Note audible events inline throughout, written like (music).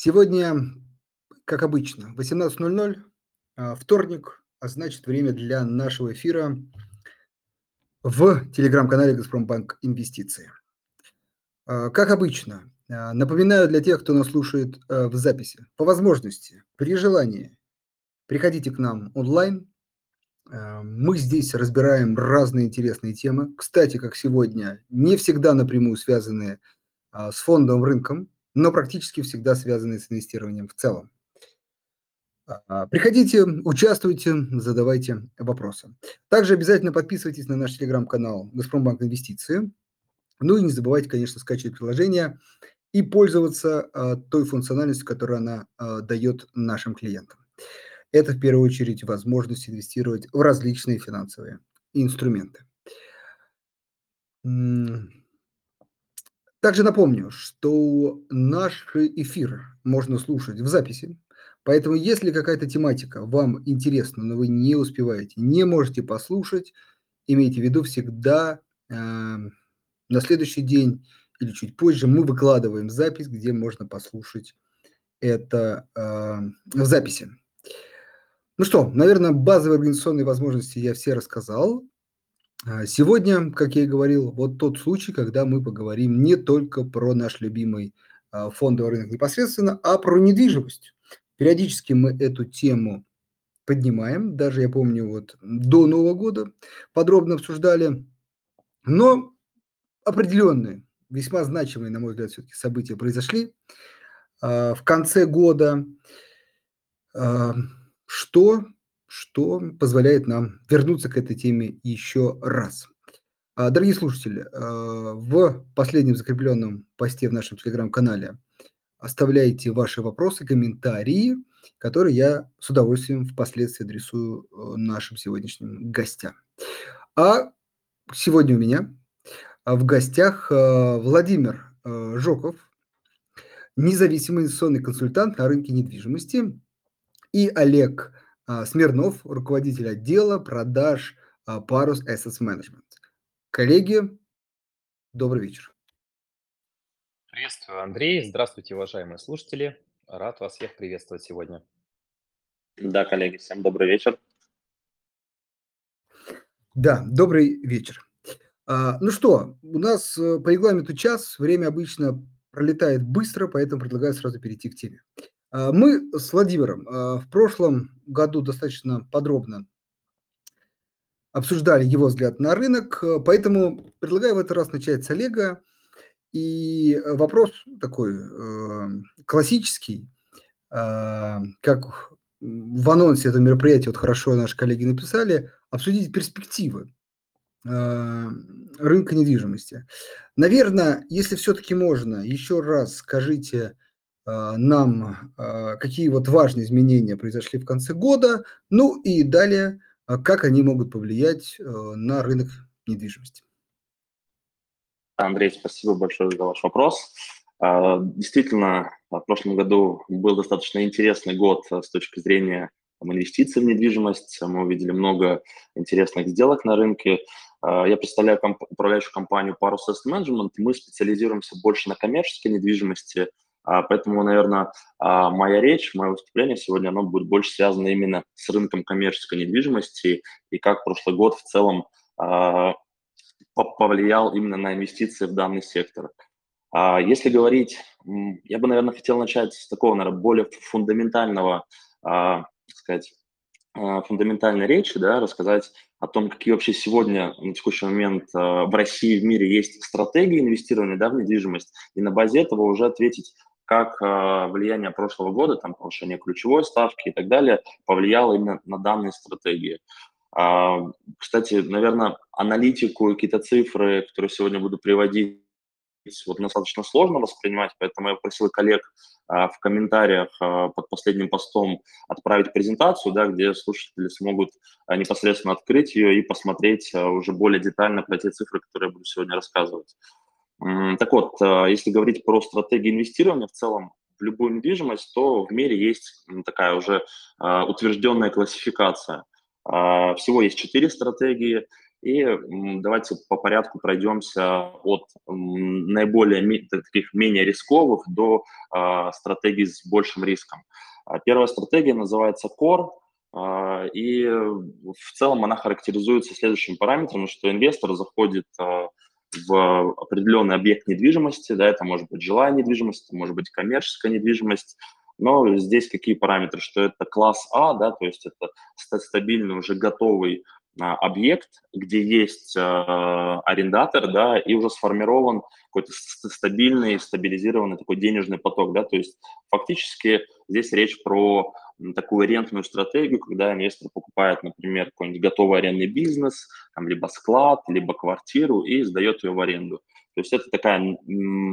Сегодня, как обычно, 18.00, а, вторник, а значит время для нашего эфира в телеграм-канале «Газпромбанк Инвестиции». А, как обычно, а, напоминаю для тех, кто нас слушает в записи, по возможности, при желании, приходите к нам онлайн. Мы здесь разбираем разные интересные темы. Кстати, как сегодня, не всегда напрямую связанные с фондовым рынком, но практически всегда связанные с инвестированием в целом. А, приходите, участвуйте, задавайте вопросы. Также обязательно подписывайтесь на наш телеграм-канал «Газпромбанк Инвестиции». Ну и не забывайте, конечно, скачивать приложение и пользоваться а, той функциональностью, которую она а, дает нашим клиентам. Это в первую очередь возможность инвестировать в различные финансовые инструменты. Также напомню, что наш эфир можно слушать в записи, поэтому если какая-то тематика вам интересна, но вы не успеваете, не можете послушать, имейте в виду всегда э, на следующий день или чуть позже мы выкладываем запись, где можно послушать это э, в записи. Ну что, наверное, базовые организационные возможности я все рассказал. А, сегодня, как я и говорил, вот тот случай, когда мы поговорим не только про наш любимый а, фондовый рынок непосредственно, а про недвижимость. Периодически мы эту тему поднимаем, даже я помню, вот до Нового года подробно обсуждали, но определенные, весьма значимые, на мой взгляд, все-таки события произошли а, в конце года, что что позволяет нам вернуться к этой теме еще раз. А, дорогие слушатели, а, в последнем закрепленном посте в нашем телеграм-канале оставляйте ваши вопросы, комментарии, которые я с удовольствием впоследствии адресую э, нашим сегодняшним гостям. А сегодня у меня в гостях Владимир э, Жоков, независимый инвестиционный консультант на рынке недвижимости, и Олег а, Смирнов, руководитель отдела продаж а, Parus Assets Management. Коллеги, добрый вечер. Приветствую, Андрей. Здравствуйте, уважаемые слушатели. Рад вас всех приветствовать сегодня. Да, коллеги, всем добрый вечер. Да, добрый вечер. А, ну что, у нас э, по регламенту час, время обычно пролетает быстро, поэтому предлагаю сразу перейти к теме. А, мы с Владимиром а, в прошлом году достаточно подробно обсуждали его взгляд на рынок, поэтому предлагаю в этот раз начать с Олега. И вопрос такой э, классический, а, как в анонсе этого мероприятия вот хорошо наши коллеги написали, обсудить перспективы рынка недвижимости. Наверное, если все-таки можно, еще раз скажите, а, нам, а, какие вот важные изменения произошли в конце года, ну и далее, а, как они могут повлиять э, на рынок недвижимости. Андрей, спасибо большое за ваш вопрос. Действительно, в прошлом году был достаточно интересный год с точки зрения инвестиций в недвижимость. Мы увидели много интересных сделок на рынке. Я представляю комп- управляющую компанию Parus Asset Management. Мы специализируемся больше на коммерческой недвижимости – а, поэтому, наверное, а, моя речь, мое выступление сегодня, оно будет больше связано именно с рынком коммерческой недвижимости и как прошлый год в целом а, повлиял именно на инвестиции в данный сектор. Если говорить, я бы, наверное, хотел начать с такого, наверное, более фундаментального, так сказать, фундаментальной речи, да, рассказать о том, какие вообще сегодня на текущий момент в России и в мире есть стратегии инвестирования да, в недвижимость, и на базе этого уже ответить как э, влияние прошлого года, там повышение ключевой ставки и так далее, повлияло именно на данные стратегии. А, кстати, наверное, аналитику и какие-то цифры, которые сегодня буду приводить, вот достаточно сложно воспринимать, поэтому я попросил коллег а, в комментариях а, под последним постом отправить презентацию, да, где слушатели смогут непосредственно открыть ее и посмотреть уже более детально про те цифры, которые я буду сегодня рассказывать. Так вот, э, если говорить про стратегию инвестирования в целом в любую недвижимость, то в мире есть такая уже э, утвержденная классификация. А, всего есть четыре стратегии. И давайте по порядку пройдемся от наиболее таких менее рисковых до а, стратегий с большим риском. А, первая стратегия называется Core, а, и в целом она характеризуется следующим параметром, что инвестор заходит в определенный объект недвижимости, да, это может быть жилая недвижимость, может быть коммерческая недвижимость, но здесь какие параметры, что это класс А, да, то есть это стабильный уже готовый объект, где есть э, арендатор, да, и уже сформирован какой-то стабильный, стабилизированный такой денежный поток, да, то есть фактически здесь речь про такую арендную стратегию, когда инвестор покупает, например, какой-нибудь готовый арендный бизнес, там, либо склад, либо квартиру и сдает ее в аренду. То есть это такая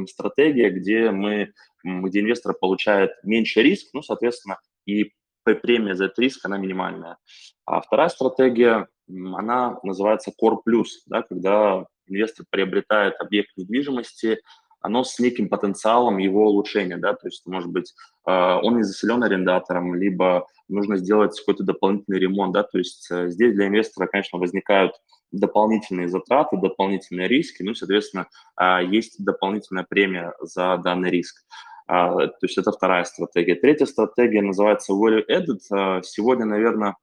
стратегия, где мы, где инвестор получает меньше риск, ну, соответственно, и премия за этот риск, она минимальная. А вторая стратегия, она называется Core Plus, да, когда инвестор приобретает объект недвижимости, оно с неким потенциалом его улучшения, да, то есть, может быть, а, он не заселен арендатором, либо нужно сделать какой-то дополнительный ремонт, да, то есть э, здесь для инвестора, конечно, возникают дополнительные затраты, дополнительные риски, ну, соответственно, а, есть дополнительная премия за данный риск. А, то есть это вторая стратегия. Третья стратегия называется Value Added. А, сегодня, наверное,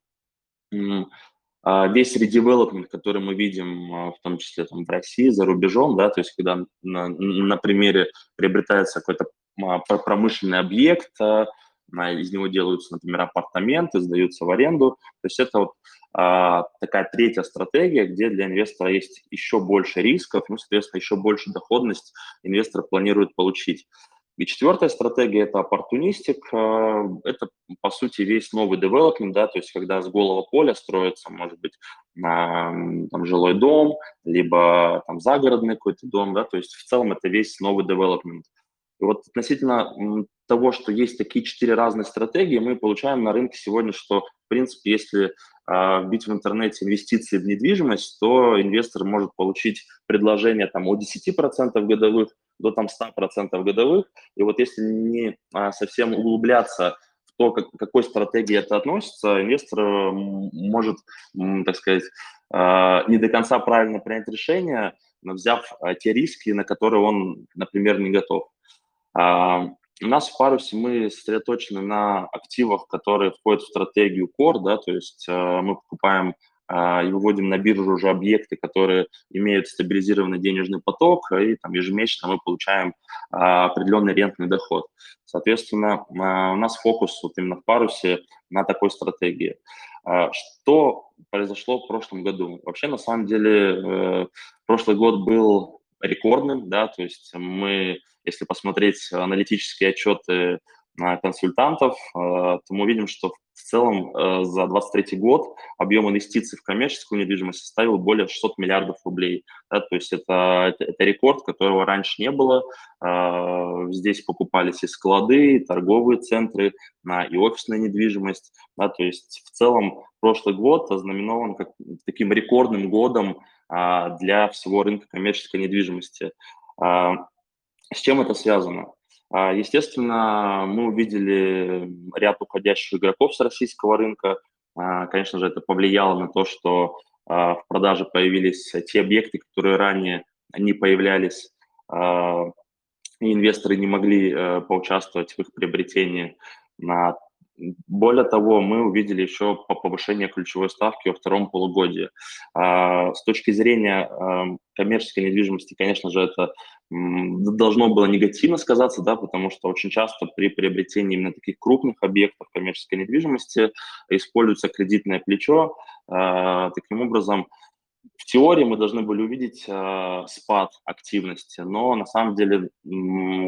весь редевелопмент, который мы видим, в том числе там, в России, за рубежом, да, то есть когда на, на примере приобретается какой-то промышленный объект, из него делаются, например, апартаменты, сдаются в аренду. То есть это вот а, такая третья стратегия, где для инвестора есть еще больше рисков, ну, соответственно, еще больше доходность инвестор планирует получить. И четвертая стратегия – это оппортунистик. А, это, по сути, весь новый девелопмент, да, то есть когда с голого поля строится, может быть, там, жилой дом, либо там загородный какой-то дом, да, то есть в целом это весь новый девелопмент. И вот относительно того, что есть такие четыре разные стратегии, мы получаем на рынке сегодня, что, в принципе, если а, вбить в интернете инвестиции в недвижимость, то инвестор может получить предложение там, от 10% годовых до там, 100% годовых. И вот если не а, совсем углубляться в то, как, к какой стратегии это относится, инвестор может, так сказать, а, не до конца правильно принять решение, взяв те риски, на которые он, например, не готов. У нас в парусе мы сосредоточены на активах, которые входят в стратегию Core, да, то есть э, мы покупаем э, и выводим на биржу уже объекты, которые имеют стабилизированный денежный поток, и там ежемесячно мы получаем э, определенный рентный доход. Соответственно, у нас фокус вот именно в парусе на такой стратегии. Что произошло в прошлом году? Вообще, на самом деле, прошлый год был рекордным, да, то есть мы если посмотреть аналитические отчеты консультантов, э, то мы увидим, что в целом э, за 2023 год объем инвестиций в коммерческую недвижимость составил более 600 миллиардов рублей. Да, то есть это, это, это рекорд, которого раньше не было. Э, здесь покупались и склады, и торговые центры, и офисная недвижимость. Да, то есть в целом прошлый год ознаменован как, таким рекордным годом для всего рынка коммерческой недвижимости. С чем это связано? А, естественно, мы увидели ряд уходящих игроков с российского рынка. А, конечно же, это повлияло на то, что а, в продаже появились те объекты, которые ранее не появлялись, и инвесторы не могли э, поучаствовать в их приобретении. Более того, мы увидели еще повышение ключевой ставки во втором полугодии. С точки зрения коммерческой недвижимости, конечно же, это должно было негативно сказаться, да, потому что очень часто при приобретении именно таких крупных объектов коммерческой недвижимости используется кредитное плечо. А, таким образом, в теории мы должны были увидеть а, спад активности, но на самом деле,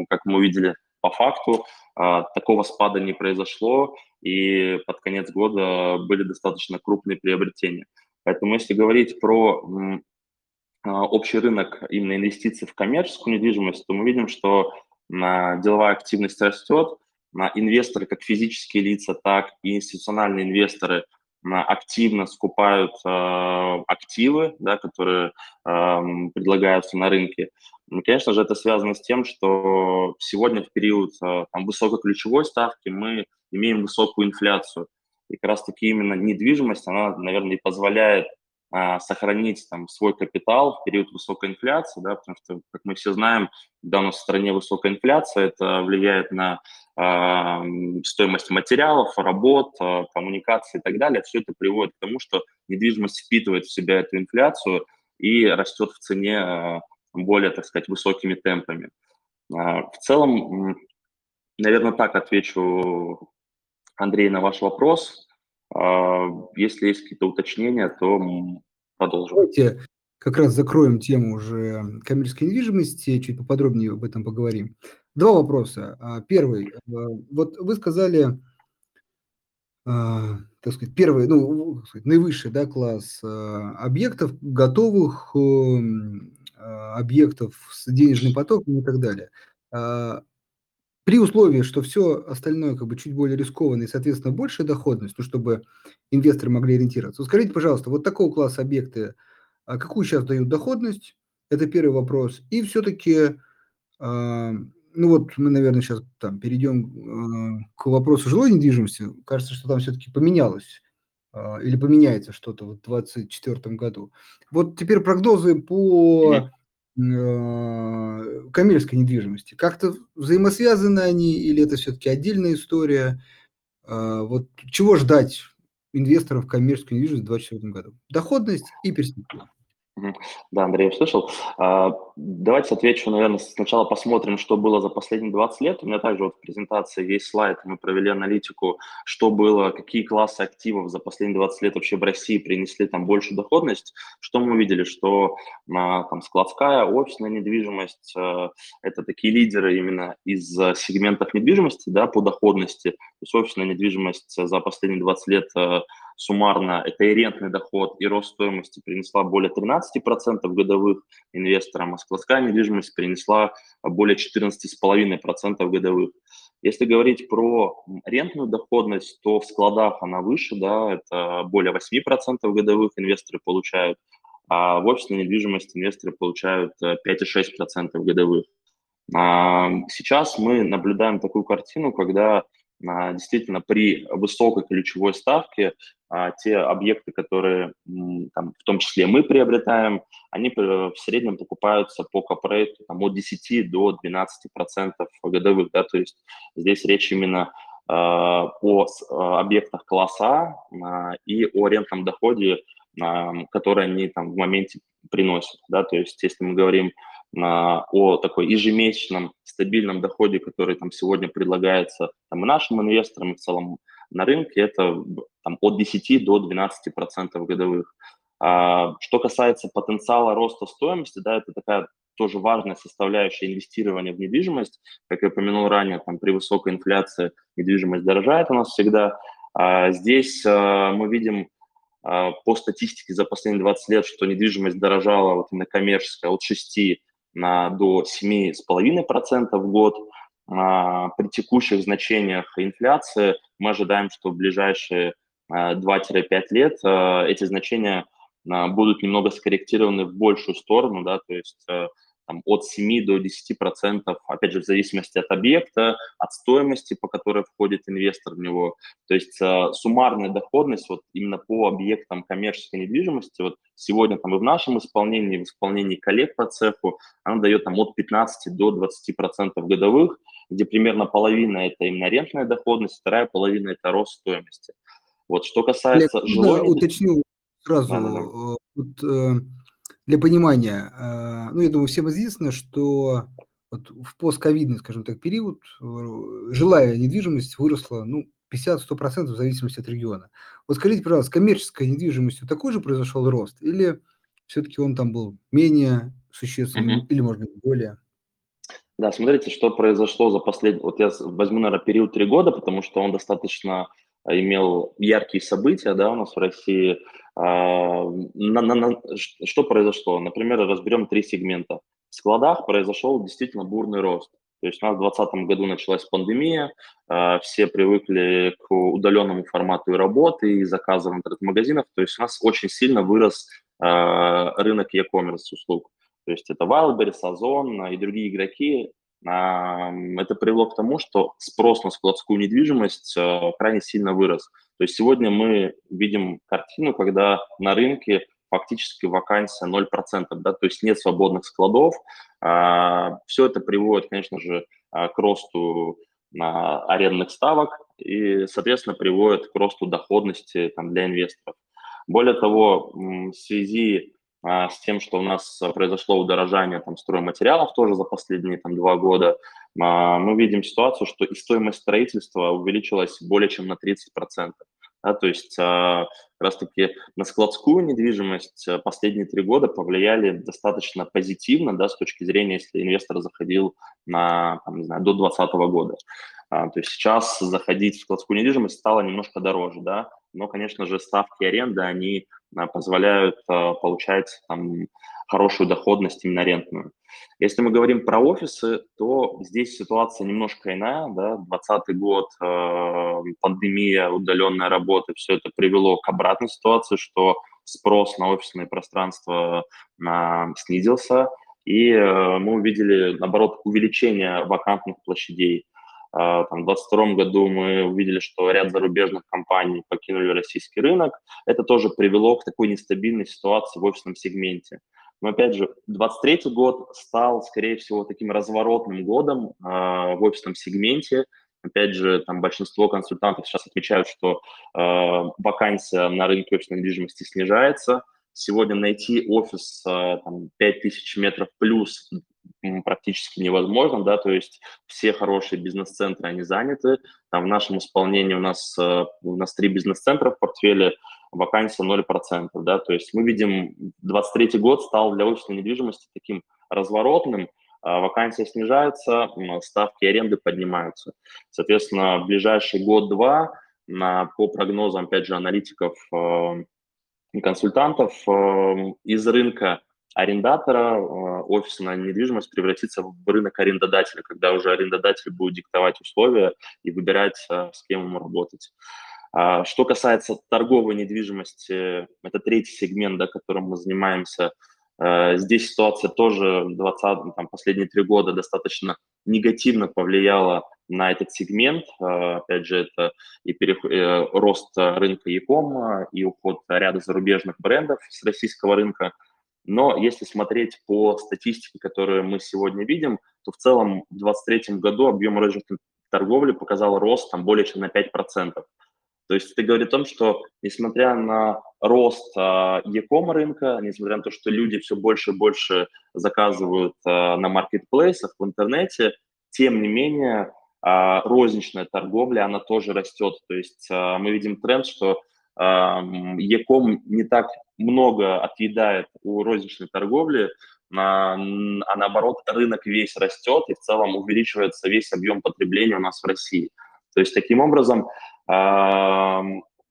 как мы увидели по факту, а, такого спада не произошло, и под конец года были достаточно крупные приобретения. Поэтому если говорить про общий рынок именно инвестиций в коммерческую недвижимость, то мы видим, что деловая активность растет, инвесторы, как физические лица, так и институциональные инвесторы активно скупают активы, да, которые предлагаются на рынке. И, конечно же, это связано с тем, что сегодня в период там, высокой ключевой ставки мы имеем высокую инфляцию. И как раз-таки именно недвижимость, она, наверное, и позволяет а, сохранить там свой капитал в период высокой инфляции, да, потому что, как мы все знаем, когда у в стране высокая инфляция, это влияет на э, стоимость материалов, работ, э, коммуникации и так далее. Все это приводит к тому, что недвижимость впитывает в себя эту инфляцию и растет в цене э, более, так сказать, высокими темпами. Э, в целом, наверное, так отвечу, Андрей, на ваш вопрос. Э, если есть какие-то уточнения, то продолжим. Давайте как раз закроем тему уже коммерческой недвижимости, чуть поподробнее об этом поговорим. Два вопроса. А, первый. Э, вот вы сказали, а, так сказать, первый, ну, наивысший да, класс а, объектов, готовых эм, объектов с денежным потоком и так далее. При условии, что все остальное как бы чуть более рискованно и, соответственно, большая доходность, ну, чтобы инвесторы могли ориентироваться. Вот скажите, пожалуйста, вот такого класса объекты – а какую сейчас дают доходность? Это первый вопрос. И все-таки, а, ну вот мы, наверное, сейчас там перейдем а, к вопросу жилой недвижимости. Кажется, что там все-таки поменялось а, или поменяется что-то в 2024 году. Вот теперь прогнозы по коммерческой недвижимости. Как-то взаимосвязаны они или это все-таки отдельная история? Вот чего ждать инвесторов в недвижимость в 2024 году? Доходность и перспектива. Да, Андрей, услышал. А, давайте отвечу, наверное, сначала посмотрим, что было за последние 20 лет. У меня также вот в презентации есть слайд, мы провели аналитику, что было, какие классы активов за последние 20 лет вообще в России принесли там большую доходность. Что мы увидели, что там складская, офисная недвижимость э, – это такие лидеры именно из сегментов недвижимости да, по доходности. То есть офисная недвижимость за последние 20 лет э, суммарно это и рентный доход, и рост стоимости принесла более 13% годовых инвесторам, а складская недвижимость принесла более 14,5% годовых. Если говорить про рентную доходность, то в складах она выше, да, это более 8% годовых инвесторы получают, а в офисной недвижимости инвесторы получают 5,6% э, годовых. Сейчас мы наблюдаем такую картину, когда действительно при высокой ключевой ставке а, те объекты, которые там, в том числе мы приобретаем, они в среднем покупаются по капрейту там, от 10 до 12 процентов годовых. Да, то есть здесь речь именно э, о объектах класса э, и о рентном доходе, э, который они там, в моменте приносят. Да, то есть если мы говорим о такой ежемесячном стабильном доходе, который там сегодня предлагается там, нашим инвесторам, и в целом на рынке, это там, от 10 до 12 процентов годовых. А, что касается потенциала роста стоимости, да, это такая тоже важная составляющая инвестирования в недвижимость. Как я упомянул ранее, там, при высокой инфляции недвижимость дорожает у нас всегда. А здесь а, мы видим а, по статистике за последние 20 лет, что недвижимость дорожала, вот именно коммерческая, от 6 на, до 7,5% в год. А, при текущих значениях инфляции мы ожидаем, что в ближайшие 2-5 а, лет а, эти значения будут немного скорректированы в большую сторону, да, то есть там, от 7 до 10 процентов, опять же, в зависимости от объекта, от стоимости, по которой входит инвестор в него. То есть э, суммарная доходность вот именно по объектам коммерческой недвижимости, вот сегодня там и в нашем исполнении, в исполнении коллег по цеху, она дает там от 15 до 20 процентов годовых, где примерно половина это именно рентная доходность, вторая половина это рост стоимости. Вот что касается Олег. Да, уточню сразу. Да, да, да. Э, вот, э, для понимания, э, ну, я думаю, всем известно, что вот в постковидный, скажем так, период э, жилая недвижимость выросла, ну, 50-100% в зависимости от региона. Вот скажите, пожалуйста, коммерческой недвижимостью такой же произошел рост или все-таки он там был менее существенный mm-hmm. или, может быть, более? Да, смотрите, что произошло за последний... Вот я возьму, наверное, период три года, потому что он достаточно имел яркие события, да, у нас в России. А, на, на, на, что произошло? Например, разберем три сегмента. В складах произошел действительно бурный рост. То есть у нас в 2020 году началась пандемия, а, все привыкли к удаленному формату и работы, и заказам в интернет-магазинах. То есть у нас очень сильно вырос рынок e-commerce услуг. То есть это Wildberries, Озон и другие игроки это привело к тому, что спрос на складскую недвижимость э, крайне сильно вырос. То есть сегодня мы видим картину, когда на рынке фактически вакансия 0%, да, то есть нет свободных складов. А, все это приводит, конечно же, а, к росту а, арендных ставок и, соответственно, приводит к росту доходности там, для инвесторов. Более того, в связи с тем, что у нас произошло удорожание там, стройматериалов тоже за последние там, два года, мы видим ситуацию, что и стоимость строительства увеличилась более чем на 30%. Да, то есть как раз-таки на складскую недвижимость э, последние три года повлияли достаточно позитивно, да, с точки зрения, если инвестор заходил на, там, не знаю, до 2020 года. А, то есть сейчас заходить в складскую недвижимость стало немножко дороже, да, но, конечно же, ставки аренды, они а, позволяют а, получать там, хорошую доходность именно рентную. Если мы говорим про офисы, то здесь ситуация немножко иная. Да? 2020 год, э, пандемия, удаленная работа, все это привело к обратной ситуации, что спрос на офисное пространство э, снизился, и э, мы увидели, наоборот, увеличение вакантных площадей. Э, там, в 2022 году мы увидели, что ряд зарубежных компаний покинули российский рынок. Это тоже привело к такой нестабильной ситуации в офисном сегменте. Но опять же, 23 год стал, скорее всего, таким разворотным годом э, в офисном сегменте. Опять же, там большинство консультантов сейчас отмечают, что э, вакансия на рынке офисной недвижимости снижается. Сегодня найти офис э, там, 5000 метров плюс практически невозможно, да, то есть все хорошие бизнес-центры, они заняты. Там в нашем исполнении у нас, э, у нас три бизнес-центра в портфеле, вакансия 0%, да, то есть мы видим, 23 год стал для офисной недвижимости таким разворотным, а вакансия снижается, ставки аренды поднимаются. Соответственно, в ближайший год-два на, по прогнозам, опять же, аналитиков э, и консультантов, э, из рынка арендатора э, офисная недвижимость превратится в рынок арендодателя, когда уже арендодатель будет диктовать условия и выбирать, с кем ему работать. А, что касается торговой недвижимости, это третий сегмент, да, которым мы занимаемся. А, здесь ситуация тоже 20, там, последние три года достаточно негативно повлияла на этот сегмент. Опять же, это и переход, э, рост рынка Яком, и уход ряда зарубежных брендов с российского рынка. Но если смотреть по статистике, которую мы сегодня видим, то в целом в 2023 году объем розничной торговли показал рост там, более чем на 5%. То есть это говорит о том, что несмотря на рост а, e-com рынка, несмотря на то, что люди все больше и больше заказывают а, на маркетплейсах, в интернете, тем не менее а, розничная торговля, она тоже растет. То есть мы видим тренд, что e-com не так много отъедает у розничной торговли, а, наоборот рынок весь растет и в целом увеличивается весь объем потребления у нас в России. То есть таким образом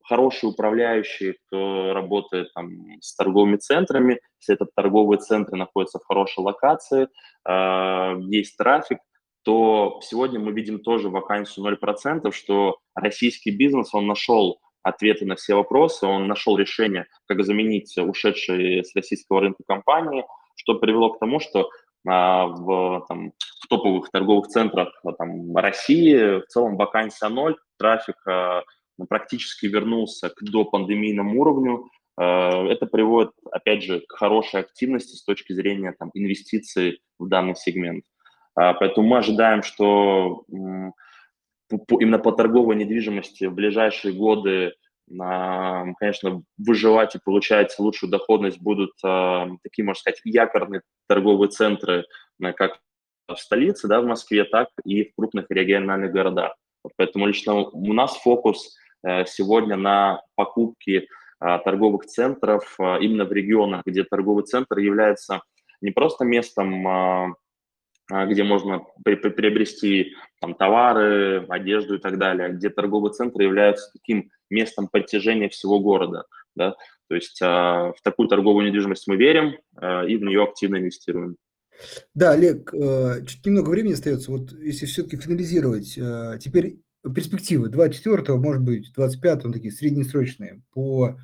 хорошие управляющие, кто работает там, с торговыми центрами, если этот торговый центр находится в хорошей локации, есть трафик, то сегодня мы видим тоже вакансию 0%, что российский бизнес, он нашел ответы на все вопросы, он нашел решение, как заменить ушедшие с российского рынка компании, что привело к тому, что а, в, там, в топовых торговых центрах там, России в целом вакансия ноль, трафик э, практически вернулся к допандемийному уровню. Э, это приводит, опять же, к хорошей активности с точки зрения там, инвестиций в данный сегмент. Э, поэтому мы ожидаем, что именно по торговой недвижимости в ближайшие годы, конечно, выживать и получать лучшую доходность будут такие, можно сказать, якорные торговые центры, как в столице, да, в Москве, так и в крупных региональных городах. Поэтому лично у нас фокус э, сегодня на покупке э, торговых центров именно в регионах, где торговый центр является не просто местом, а, а, где можно приобрести там, товары, одежду и так далее, где торговый центр является таким местом притяжения всего города. Да? То есть в такую торговую недвижимость мы верим и в нее активно инвестируем. Да, Олег, э, чуть немного времени остается. Вот если все-таки финализировать, э, теперь перспективы 24 может быть, 25 такие среднесрочные, по,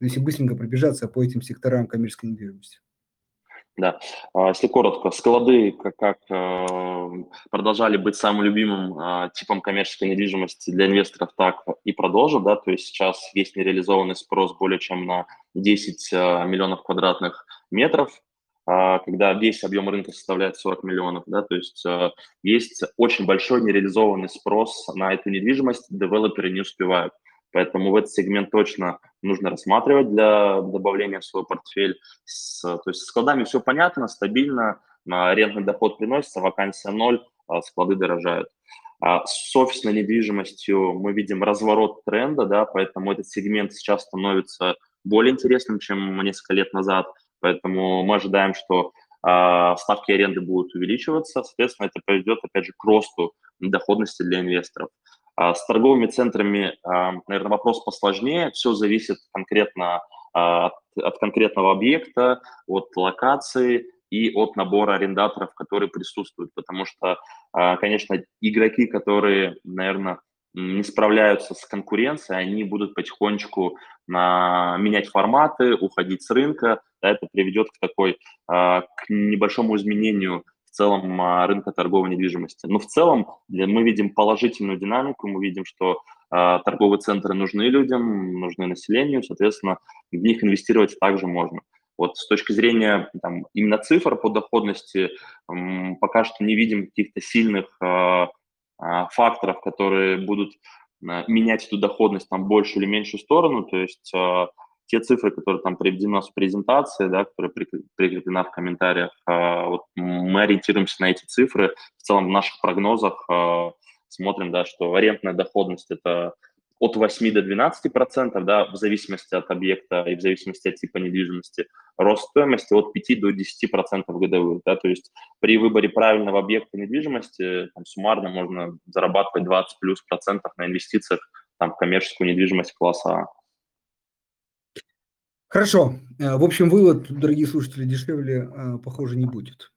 если быстренько пробежаться по этим секторам коммерческой недвижимости. Да, а, если коротко, склады как, как э, продолжали быть самым любимым э, типом коммерческой недвижимости для инвесторов, так и продолжат, да, то есть сейчас есть нереализованный спрос более чем на 10 э, миллионов квадратных метров, э, когда весь объем рынка составляет 40 миллионов, да, то есть есть очень большой нереализованный спрос на эту недвижимость, девелоперы не успевают. Поэтому в этот сегмент точно нужно рассматривать для добавления в свой портфель. С, то есть с складами все понятно, стабильно, арендный доход приносится, вакансия ноль, а склады дорожают. А с офисной недвижимостью мы видим разворот тренда, да, поэтому этот сегмент сейчас становится более интересным, чем несколько лет назад. Поэтому мы ожидаем, что э, ставки аренды будут увеличиваться, соответственно, это приведет, опять же, к росту доходности для инвесторов. А с торговыми центрами, а, наверное, вопрос посложнее. Все зависит конкретно а, от, от конкретного объекта, от локации и от набора арендаторов, которые присутствуют. Потому что, конечно, игроки, которые, наверное, не справляются с конкуренцией, они будут потихонечку менять форматы, уходить с рынка. Это приведет к такой, к небольшому изменению целом а, рынка торговой недвижимости. Но в целом мы видим положительную динамику, мы видим, что э, торговые центры нужны людям, нужны населению, соответственно, в них инвестировать также можно. Вот с точки зрения там, именно цифр по доходности э, пока что не видим каких-то сильных э, э, факторов, которые будут э, менять эту доходность там большую или меньшую сторону. То есть э, те цифры, которые там приведены в презентации, да, которые прикреплена в комментариях, а, вот мы ориентируемся на эти цифры. В целом в наших прогнозах а, смотрим, да, что арендная доходность – это от 8 до 12 процентов, да, в зависимости от объекта и в зависимости от типа недвижимости. Рост стоимости от 5 до 10 процентов годовых, да, то есть при выборе правильного объекта недвижимости там, суммарно можно зарабатывать 20 плюс процентов на инвестициях там, в коммерческую недвижимость класса А. Хорошо. Э, в общем, вывод, дорогие слушатели, дешевле, э, похоже, не будет.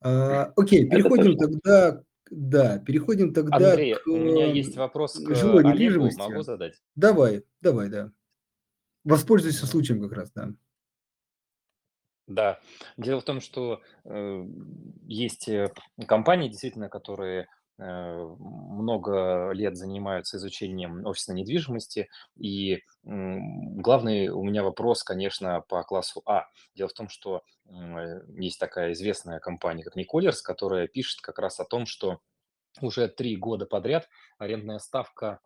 А, окей, переходим тогда, да, переходим тогда Андрей, к у меня есть вопрос к жилой Олегу, недвижимости. могу задать? Давай, давай, да. Воспользуйся случаем как раз, да. Да. Дело в том, что э, есть э, компании, действительно, которые много лет занимаются изучением офисной недвижимости. И главный у меня вопрос, конечно, по классу А. Дело в том, что э, есть такая известная компания, как Николерс, которая пишет как раз о том, что уже три года подряд арендная ставка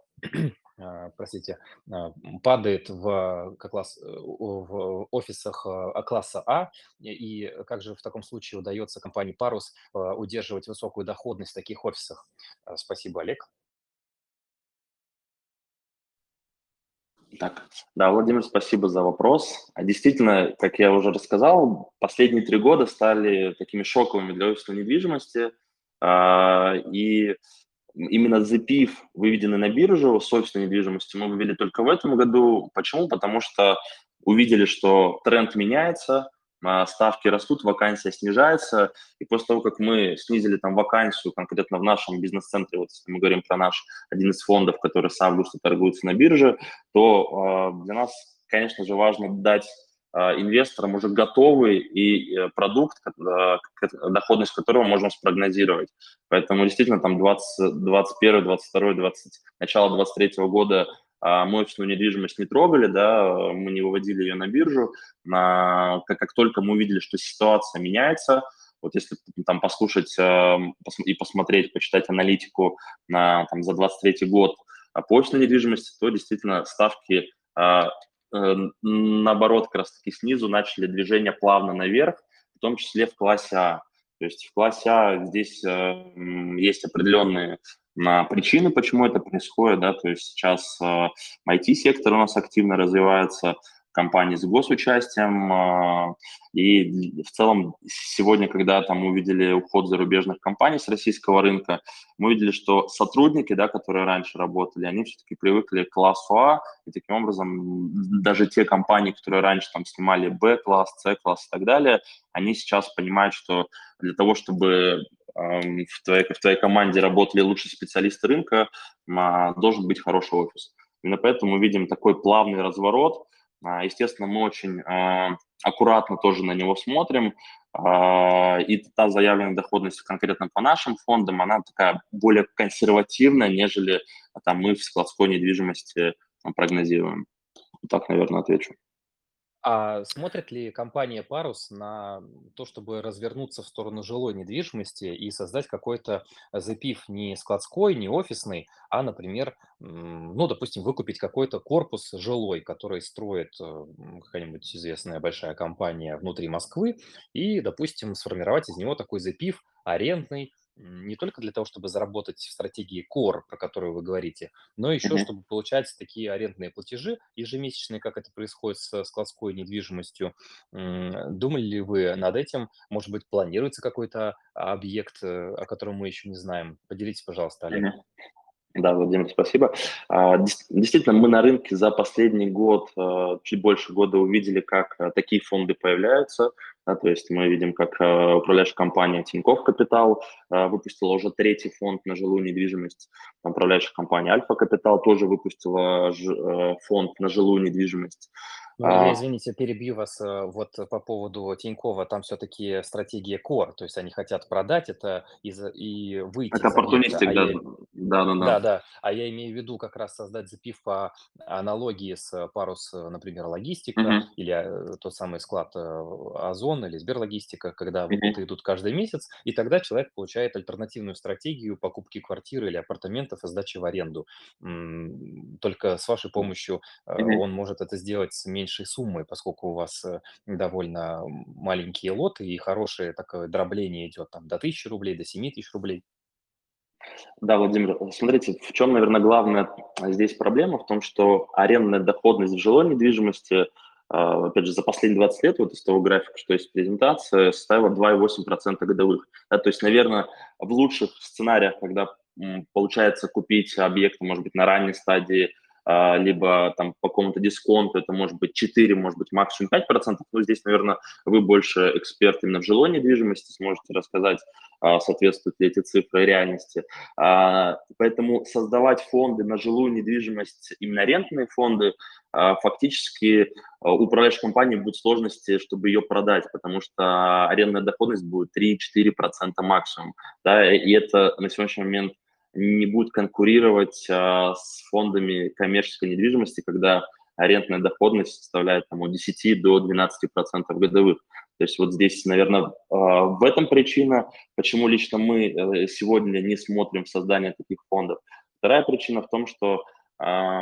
простите, а, падает в как раз э, в офисах а, класса А. И как же в таком случае удается компании Парус удерживать высокую доходность в таких офисах? Спасибо, Олег. Так, да, Владимир, спасибо за вопрос. А Действительно, как я уже рассказал, последние три года стали такими шоковыми для офисной недвижимости. И именно ZPIF, выведенный на биржу с офисной недвижимостью, мы вывели только в этом году. Почему? Потому что увидели, что тренд меняется, а, ставки растут, вакансия снижается, и после того, как мы снизили там вакансию конкретно в нашем бизнес-центре, вот если мы говорим про наш один из фондов, который с августа торгуется на бирже, то э, для нас, конечно же, важно дать инвесторам уже готовый и э, продукт, доходность которого можем спрогнозировать. Поэтому действительно там 20, 21, 22, 20, начало 23 года а, мы офисную недвижимость не трогали, да, мы не выводили ее на биржу. На, как, как только мы увидели, что ситуация меняется, вот если там послушать и посмотреть, почитать аналитику на, там, за 23 год по офисной недвижимости, то действительно ставки наоборот, как раз-таки снизу начали движение плавно наверх, в том числе в классе А. То есть в классе А здесь э, есть определенные на причины, почему это происходит, да, то есть сейчас э, IT-сектор у нас активно развивается, компаний с госучастием. А, и в целом сегодня, когда там увидели уход зарубежных компаний с российского рынка, мы увидели, что сотрудники, да, которые раньше работали, они все-таки привыкли к классу А, и таким образом даже те компании, которые раньше там снимали Б-класс, С-класс и так далее, они сейчас понимают, что для того, чтобы в твоей, в твоей команде работали лучшие специалисты рынка, а, должен быть хороший офис. Именно поэтому мы видим такой плавный разворот – естественно, мы очень а, аккуратно тоже на него смотрим. а, и та заявленная доходность конкретно по нашим фондам, она такая более консервативная, нежели там, мы в складской недвижимости прогнозируем. Так, наверное, отвечу. А смотрит ли компания Парус на то, чтобы развернуться в сторону жилой недвижимости и создать какой-то запив не складской, не офисный, а, например, ну, допустим, выкупить какой-то корпус жилой, который строит э, какая-нибудь известная большая компания внутри Москвы, и, допустим, сформировать из него такой запив арендный, не только для того, чтобы заработать в стратегии Core, про которую вы говорите, но еще Мгм. чтобы получать такие арендные платежи ежемесячные, как это происходит с складской недвижимостью. Думали ли вы над этим? Может быть, планируется какой-то объект, э, о котором мы еще не знаем? Поделитесь, пожалуйста, Олег. Мгм. Да, Владимир, спасибо. А, Действительно, мы на рынке за последний год, э, чуть больше года увидели, как э, такие фонды появляются. Да, то есть мы видим, как управляющая компания Тинькофф Капитал выпустила уже третий фонд на жилую недвижимость. Управляющая компания Альфа Капитал тоже выпустила фонд на жилую недвижимость. Ну, я, А, извините, перебью вас вот по поводу Тинькова. Там все-таки стратегия core, то есть они хотят продать это и, выйти Это оппортунистик, А да, да, да, Да, да. да. А я имею в виду как раз создать запив по аналогии с э, парус, э, например, логистика Мгм, или э, тот самый склад Озон или Сберлогистика, когда выплаты идут каждый месяц, и тогда человек получает альтернативную стратегию покупки квартиры или апартаментов и сдачи в аренду. Только с вашей помощью мгм. он может это сделать с меньшей суммой, поскольку у вас довольно маленькие лоты и хорошее такое дробление идет там до 1000 рублей, до 7000 рублей. Да, Владимир, смотрите, в чем, наверное, главная здесь проблема? В том, что арендная доходность в жилой недвижимости, а, опять же, за последние 20 лет, вот из того графика, что есть презентация, составила 2,8% годовых. Да, то есть, наверное, в лучших сценариях, когда получается купить объект, может быть, на ранней стадии, а, либо там по какому-то дисконту, это может быть 4, может быть, максимум 5%. Но здесь, наверное, вы больше эксперт именно в жилой недвижимости, сможете рассказать, а, соответствуют ли эти цифры реальности. А, Поэтому создавать фонды на жилую недвижимость, именно рентные фонды, а, фактически а, управляющей компании будут сложности, чтобы ее продать, потому что арендная доходность будет 3-4% максимум. Да, и это на сегодняшний момент не будет конкурировать а, с фондами коммерческой недвижимости, когда арендная доходность составляет там, от 10 до 12% годовых. То есть вот здесь, наверное, в этом причина, почему лично мы э, сегодня не смотрим создание таких фондов. Вторая причина в том, что а,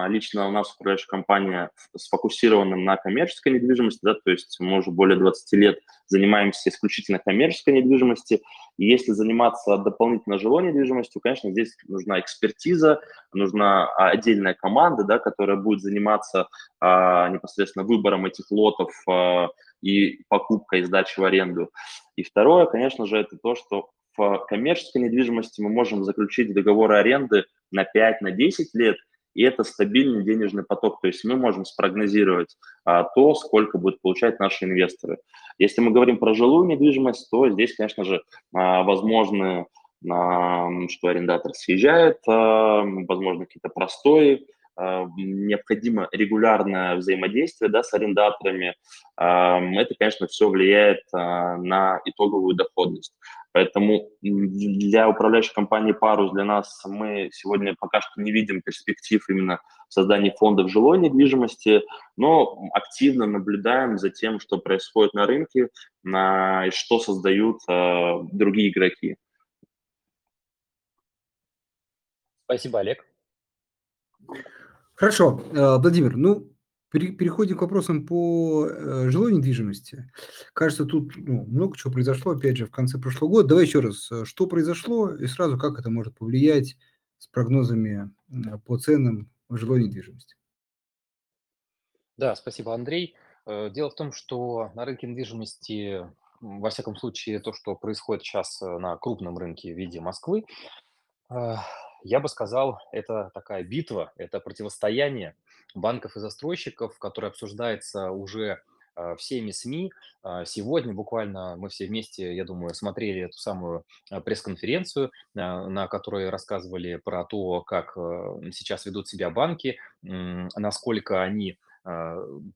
лично у нас управляющая компания сфокусирована на коммерческой недвижимости, да, то есть мы уже более 20 лет занимаемся исключительно коммерческой недвижимостью. И если заниматься дополнительно жилой недвижимостью, конечно, здесь нужна экспертиза, нужна отдельная команда, да, которая будет заниматься а, непосредственно выбором этих лотов а, и покупкой, сдачей в аренду. И второе, конечно же, это то, что в коммерческой недвижимости мы можем заключить договоры аренды на 5, на 10 лет, и это стабильный денежный поток. То есть мы можем спрогнозировать а, то, сколько будут получать наши инвесторы. Если мы говорим про жилую недвижимость, то здесь, конечно же, а, возможны, а, что арендатор съезжает, а, возможно, какие-то простои, а, необходимо регулярное взаимодействие да, с арендаторами. А, это, конечно, все влияет а, на итоговую доходность. Поэтому для управляющей компании «Парус», для нас мы сегодня пока что не видим перспектив именно в создании фондов жилой недвижимости, но активно наблюдаем за тем, что происходит на рынке на, и что создают э, другие игроки. Спасибо, Олег. Хорошо, э, Владимир, ну, переходим к вопросам по э, жилой недвижимости. Кажется, тут ну, много чего произошло, опять же, в конце прошлого года. Давай еще раз, э, что произошло и сразу как это может повлиять с прогнозами по ценам жилой недвижимости. Да, спасибо, Андрей. Дело в том, что на рынке недвижимости, во всяком случае, то, что происходит сейчас на крупном рынке в виде Москвы, я бы сказал, это такая битва, это противостояние банков и застройщиков, которое обсуждается уже а, всеми СМИ. А, сегодня буквально мы все вместе, я думаю, смотрели эту самую а, пресс-конференцию, на которой рассказывали про то, как сейчас ведут себя банки, насколько они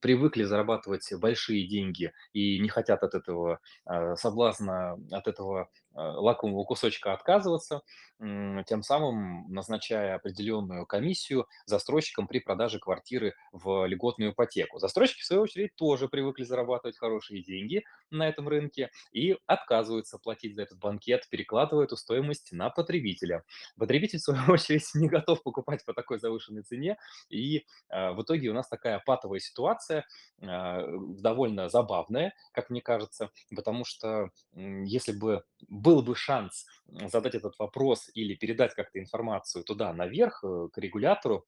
привыкли зарабатывать большие деньги и не хотят от этого соблазна, от этого лакомого кусочка отказываться, тем самым назначая определенную комиссию застройщикам при продаже квартиры в льготную ипотеку. Застройщики, в свою очередь, тоже привыкли зарабатывать хорошие деньги на этом рынке и отказываются платить за этот банкет, перекладывая эту стоимость на потребителя. Потребитель, в свою (laughs) очередь, не готов покупать по такой завышенной цене, и а, в итоге у нас такая патовая ситуация, а, довольно забавная, как мне кажется, потому что если бы был бы шанс задать этот вопрос или передать как-то информацию туда наверх, э, к регулятору,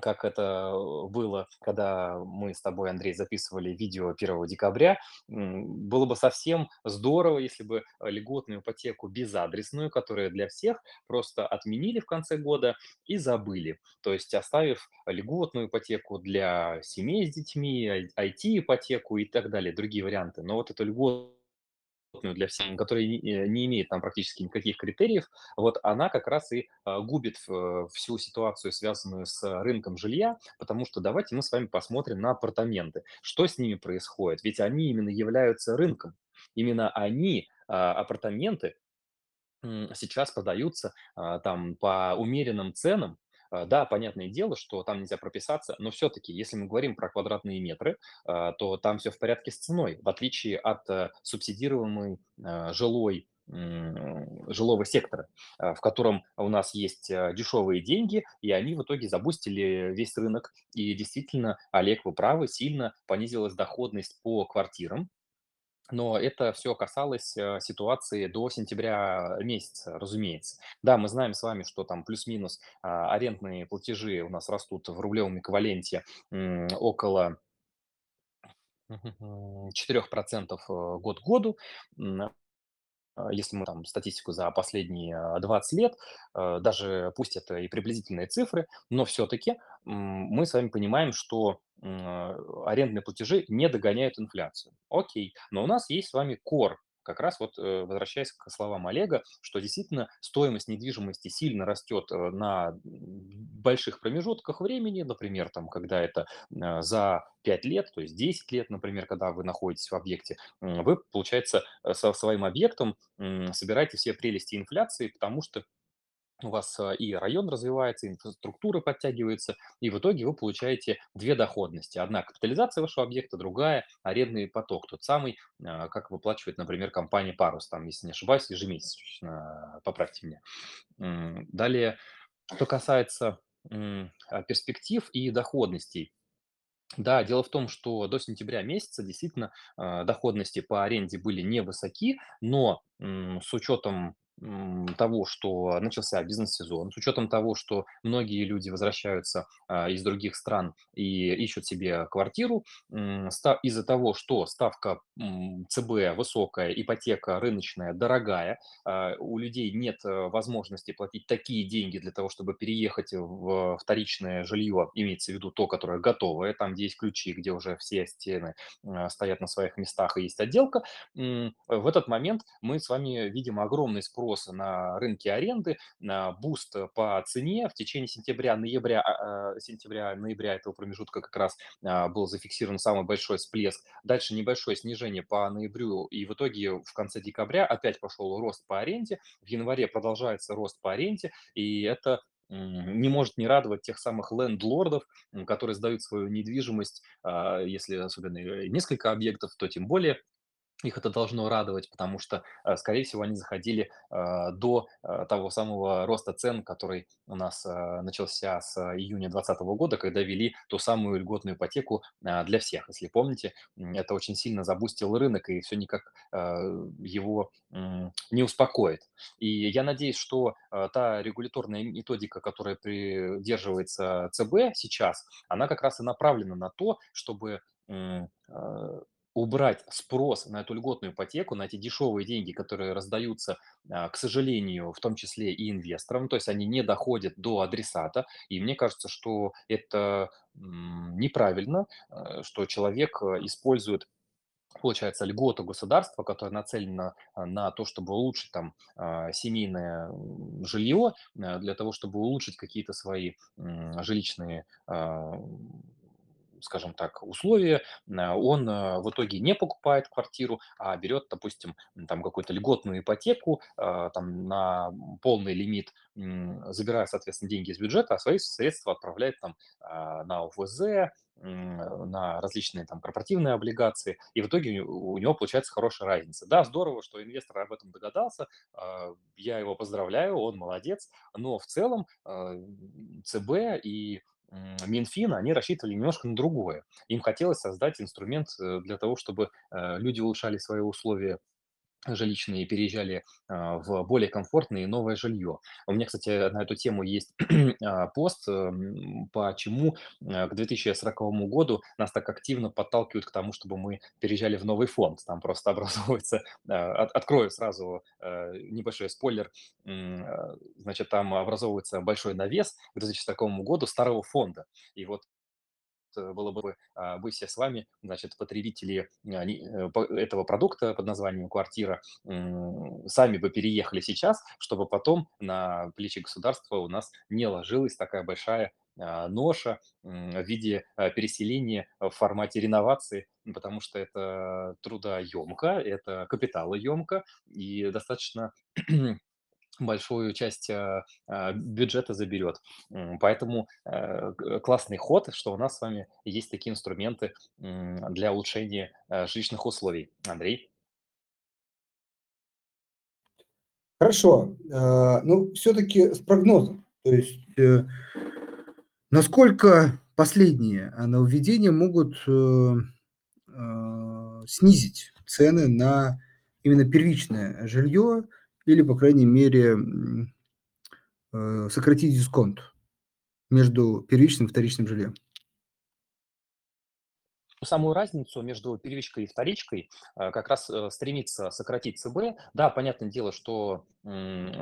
как это э, было, когда мы с тобой, Андрей, записывали видео 1 декабря. Было бы совсем здорово, если бы льготную ипотеку безадресную, которая для всех, просто отменили в конце года и забыли. То есть оставив льготную ипотеку для семей с детьми, IT-ипотеку и так далее, другие варианты. Но вот эту льготную для всех, которая не э, имеет там практически никаких критериев, вот она как раз и а, губит э, всю ситуацию, связанную с рынком жилья, потому что давайте мы с вами посмотрим на апартаменты. Что с ними происходит? Ведь они именно являются рынком. Именно они, а, апартаменты, сейчас продаются, а, там по умеренным ценам. А, да, понятное дело, что там нельзя прописаться, но все-таки, если мы говорим про квадратные метры, а, то там все в порядке с ценой, в отличие от э, субсидируемой жилой жилого сектора, в котором у нас есть дешевые деньги, и они в итоге забустили весь рынок. И действительно, Олег, вы правы, сильно понизилась доходность по квартирам, но это все касалось, э, ситуации до сентября месяца, разумеется. Да, мы знаем с вами, что там плюс-минус, а, арендные платежи у нас растут в рублевом эквиваленте, около, мгм, 4 э, год к году. А, если мы там статистику за последние а, 20 лет, э, даже пусть это и приблизительные цифры, но все-таки мы с вами понимаем, что а, арендные платежи не догоняют инфляцию. Окей, но у нас есть с вами кор, как раз вот э, возвращаясь к словам Олега, что действительно стоимость недвижимости сильно растет э, на больших промежутках времени, например, там, когда это э, за 5 лет, то есть 10 лет, например, когда вы находитесь в объекте, вы, получается, со своим объектом собираете все прелести инфляции, потому что у вас а, и район развивается, и инфраструктура подтягивается, и в итоге вы получаете две доходности. Одна капитализация вашего объекта, другая арендный поток, тот самый, а, как выплачивает, например, компания Парус, там, если не ошибаюсь, ежемесячно, поправьте меня. Далее, что касается а, перспектив и доходностей. Да, дело в том, что до сентября месяца действительно доходности по аренде были невысоки, но с учетом того, что начался бизнес-сезон, с учетом того, что многие люди возвращаются а, из других стран и ищут себе квартиру, из-за того, что ставка ЦБ высокая, ипотека рыночная дорогая, а, у людей нет э, возможности платить такие деньги для того, чтобы переехать в вторичное жилье, имеется в виду то, которое готовое, там, где есть ключи, где уже все стены а, стоят на своих местах и есть отделка, в этот момент мы с вами видим огромный спрос на рынке аренды, на boost по цене. В течение сентября-ноября, а, а, сентября-ноября этого промежутка как раз а, был зафиксирован самый большой всплеск. Дальше небольшое снижение по ноябрю, и в итоге в конце декабря опять пошел рост по аренде. В январе продолжается рост по аренде, и это не может не радовать тех самых лендлордов, которые сдают свою недвижимость, а, если особенно э, несколько объектов, то тем более их это должно радовать, потому что, э, скорее всего, они заходили э, до э, того самого роста цен, который у нас начался с июня 2020 года, когда ввели ту самую льготную ипотеку для всех. Если помните, это очень сильно забустил рынок, и все никак его не успокоит. И я надеюсь, что та регуляторная методика, которая придерживается ЦБ сейчас, она как раз и направлена на то, чтобы убрать спрос на эту льготную ипотеку, на эти дешевые деньги, которые раздаются, а, к сожалению, в том числе и инвесторам, то есть они не доходят до адресата. И мне кажется, что это неправильно, э, что человек э, использует получается, льготу государства, которая нацелена а, на то, чтобы улучшить там а, семейное жилье, для того, чтобы улучшить какие-то свои жилищные а, скажем так, условия, а, он а, в итоге не покупает квартиру, а берет, допустим, там какую-то льготную ипотеку а, там, на полный лимит, забирая, соответственно, деньги из бюджета, а свои средства отправляет там на ОФЗ, на различные там корпоративные облигации, и в итоге у него получается хорошая разница. Да, здорово, что инвестор об этом догадался, я его поздравляю, он молодец, но в целом ЦБ и Минфин, они рассчитывали немножко на другое. Им хотелось создать инструмент э, для того, чтобы э, люди улучшали свои условия жилищные переезжали а, в более комфортное и новое жилье. У меня, кстати, на эту тему есть (clears throat) а, пост, эм, почему а, к 2040 году нас так активно подталкивают к тому, чтобы мы переезжали в новый фонд. Там просто (laughs) образовывается, открою сразу небольшой спойлер, значит, там образовывается большой навес к 2040 году старого фонда. И вот Э, было бы а, вы все с вами, значит, потребители а, э, этого продукта под названием квартира, сами бы переехали сейчас, чтобы потом на плечи государства у нас не ложилась такая большая а, ноша в виде переселения в формате реновации, потому что это трудоемко, это капиталоемко и достаточно большую часть а, а, бюджета заберет. Поэтому э, классный ход, что у нас с вами есть такие инструменты для улучшения э, жилищных условий. Андрей? Хорошо. Ну, все-таки с прогнозом. То есть, э, насколько последние нововведения могут снизить цены на именно первичное жилье, или, по крайней мере, э, сократить дисконт между первичным и вторичным жильем. Самую разницу между первичкой и вторичкой э, как раз э, стремится сократить ЦБ. Да, понятное дело, что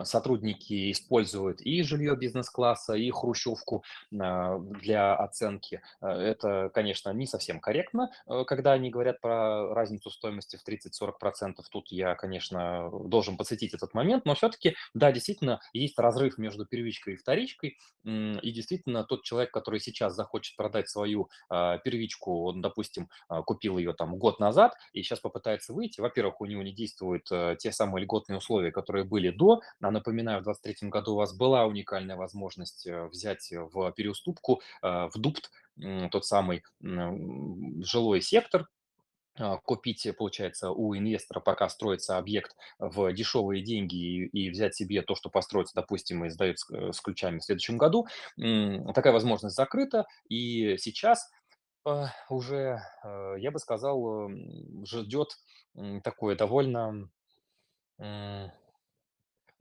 сотрудники используют и жилье бизнес-класса, и хрущевку а, для оценки. Это, конечно, не совсем корректно, когда они говорят про разницу стоимости в 30-40%. Тут я, конечно, должен подсветить этот момент, но все-таки, да, действительно, есть разрыв между первичкой и вторичкой, и действительно тот человек, который сейчас захочет продать свою а, первичку, он, допустим, допустим, а, купил ее там год назад и сейчас попытается выйти, во-первых, у него не действуют э, те самые льготные условия, которые были до. А напоминаю, в 2023 году у вас была уникальная возможность э, взять в переуступку э, в ДУПТ тот самый жилой сектор, а, купить, получается, у инвестора, пока строится объект в дешевые деньги и, взять себе то, что построится, допустим, и сдают с, с ключами в следующем году. Такая возможность закрыта, и сейчас а, уже, э, я бы сказал, м, ждет такое довольно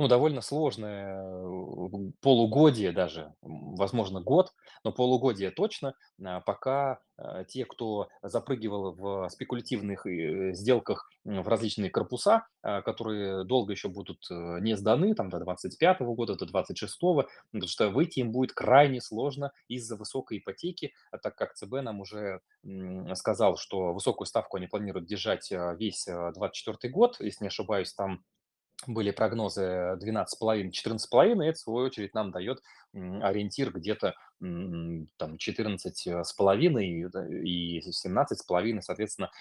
ну, довольно сложное э, полугодие даже, возможно, год, но полугодие точно, а, пока а, те, кто запрыгивал в спекулятивных э, сделках в различные корпуса, а, которые долго еще будут э, не сданы, там, до 25 года, до 26 потому что выйти им будет крайне сложно из-за высокой ипотеки, так как ЦБ нам уже сказал, что высокую ставку они планируют держать весь 24 год, если не ошибаюсь, там были прогнозы 12,5-14,5, и это, в свою очередь, нам дает ориентир где-то там 14,5 и 17,5, соответственно,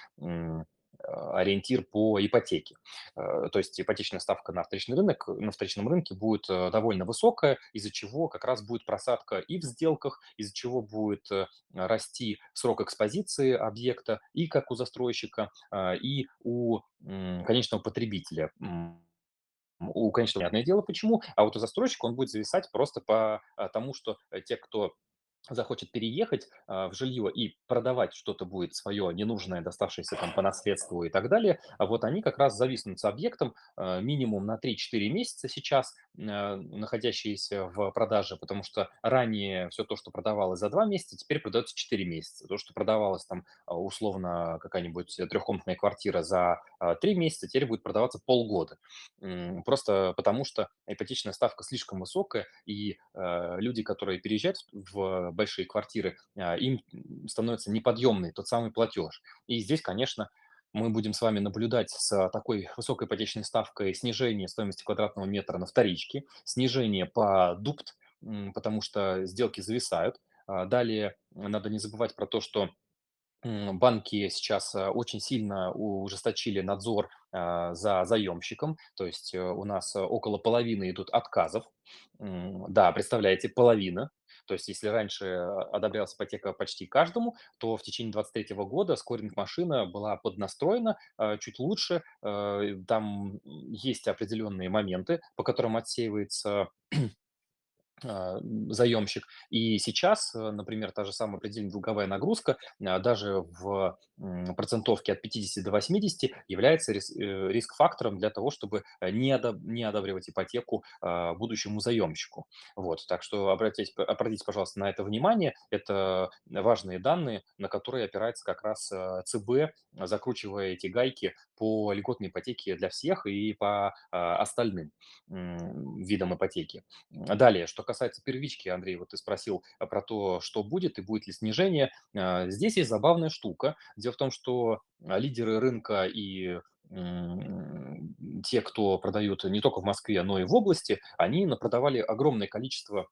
ориентир по ипотеке. Э, то есть ипотечная ставка на вторичный рынок, на вторичном рынке будет э, довольно высокая, из-за чего как раз будет просадка и в сделках, из-за чего будет э, расти срок экспозиции объекта и как у застройщика, и у конечного потребителя у конечного понятное дело почему, а вот у застройщика он будет зависать просто по а, тому, что э, те, кто захочет переехать а, в жилье и продавать что-то будет свое ненужное, доставшееся там по наследству и так далее, а вот они как раз зависнут с объектом а, минимум на 3-4 месяца сейчас, а, находящиеся в продаже, потому что ранее все то, что продавалось за 2 месяца, теперь продается 4 месяца. То, что продавалось там а, условно какая-нибудь трехкомнатная квартира за а, 3 месяца, теперь будет продаваться полгода. Просто потому что ипотечная ставка слишком высокая, и а, люди, которые переезжают в большие квартиры, а, им становится неподъемный тот самый платеж. И здесь, конечно, мы будем с вами наблюдать с такой высокой ипотечной ставкой снижение стоимости квадратного метра на вторичке, снижение по дупт, потому что сделки зависают. А, далее надо не забывать про то, что банки сейчас, э, очень сильно ужесточили надзор, а, за заемщиком. То есть, э, у нас э, около половины идут отказов. Да, представляете, половина. То есть, если раньше, э, одобрялась ипотека почти каждому, то в течение двадцать третьего года скоринг-машина была поднастроена, а, чуть лучше. Э, там, есть определенные моменты, по которым отсеивается заемщик. И сейчас, э, например, та же самая предельная долговая нагрузка, а, даже в процентовке от 50 до 80 является э, риск-фактором для того, чтобы э, не, одоб- не одобривать ипотеку а, будущему заемщику. Вот, так что обратите, обратите, пожалуйста, на это внимание. Это важные данные, на которые опирается как раз ЦБ, закручивая эти гайки по льготной ипотеке для всех и по а, остальным видам ипотеки. Далее, что касается первички, Андрей, вот ты спросил а, про то, что будет и будет ли снижение. А, Здесь есть забавная штука. Дело в том, что а, лидеры рынка и те, кто продают не только в Москве, но и в области, они напродавали огромное количество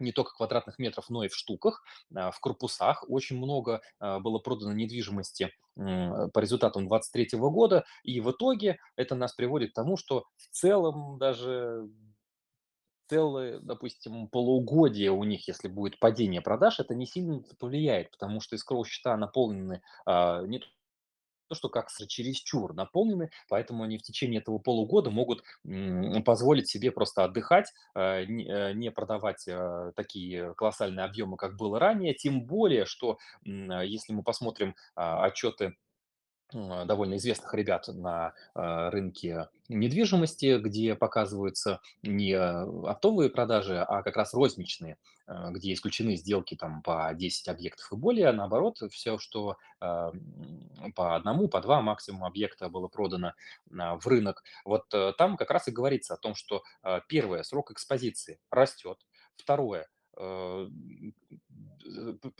не только квадратных метров, но и в штуках, а, в корпусах. Очень много было продано недвижимости по результатам 2023 года. И в итоге это нас приводит к тому, что в целом даже целое, допустим, полугодие у них, если будет падение продаж, это не сильно повлияет, потому что escrow счета наполнены а, не то, что как чересчур наполнены, поэтому они в течение этого полугода могут позволить себе просто отдыхать, а, не э, не продавать а, такие колоссальные объемы, как было ранее. Тем более, что а, если мы посмотрим а, отчеты а, довольно известных ребят на а, рынке недвижимости, где показываются не а, оптовые продажи, а как раз розничные, где исключены сделки там по 10 объектов и более. Наоборот, все, что по одному, по два максимум объекта было продано а, в рынок, вот э, там как раз и говорится о том, что первое, срок экспозиции растет, второе, э,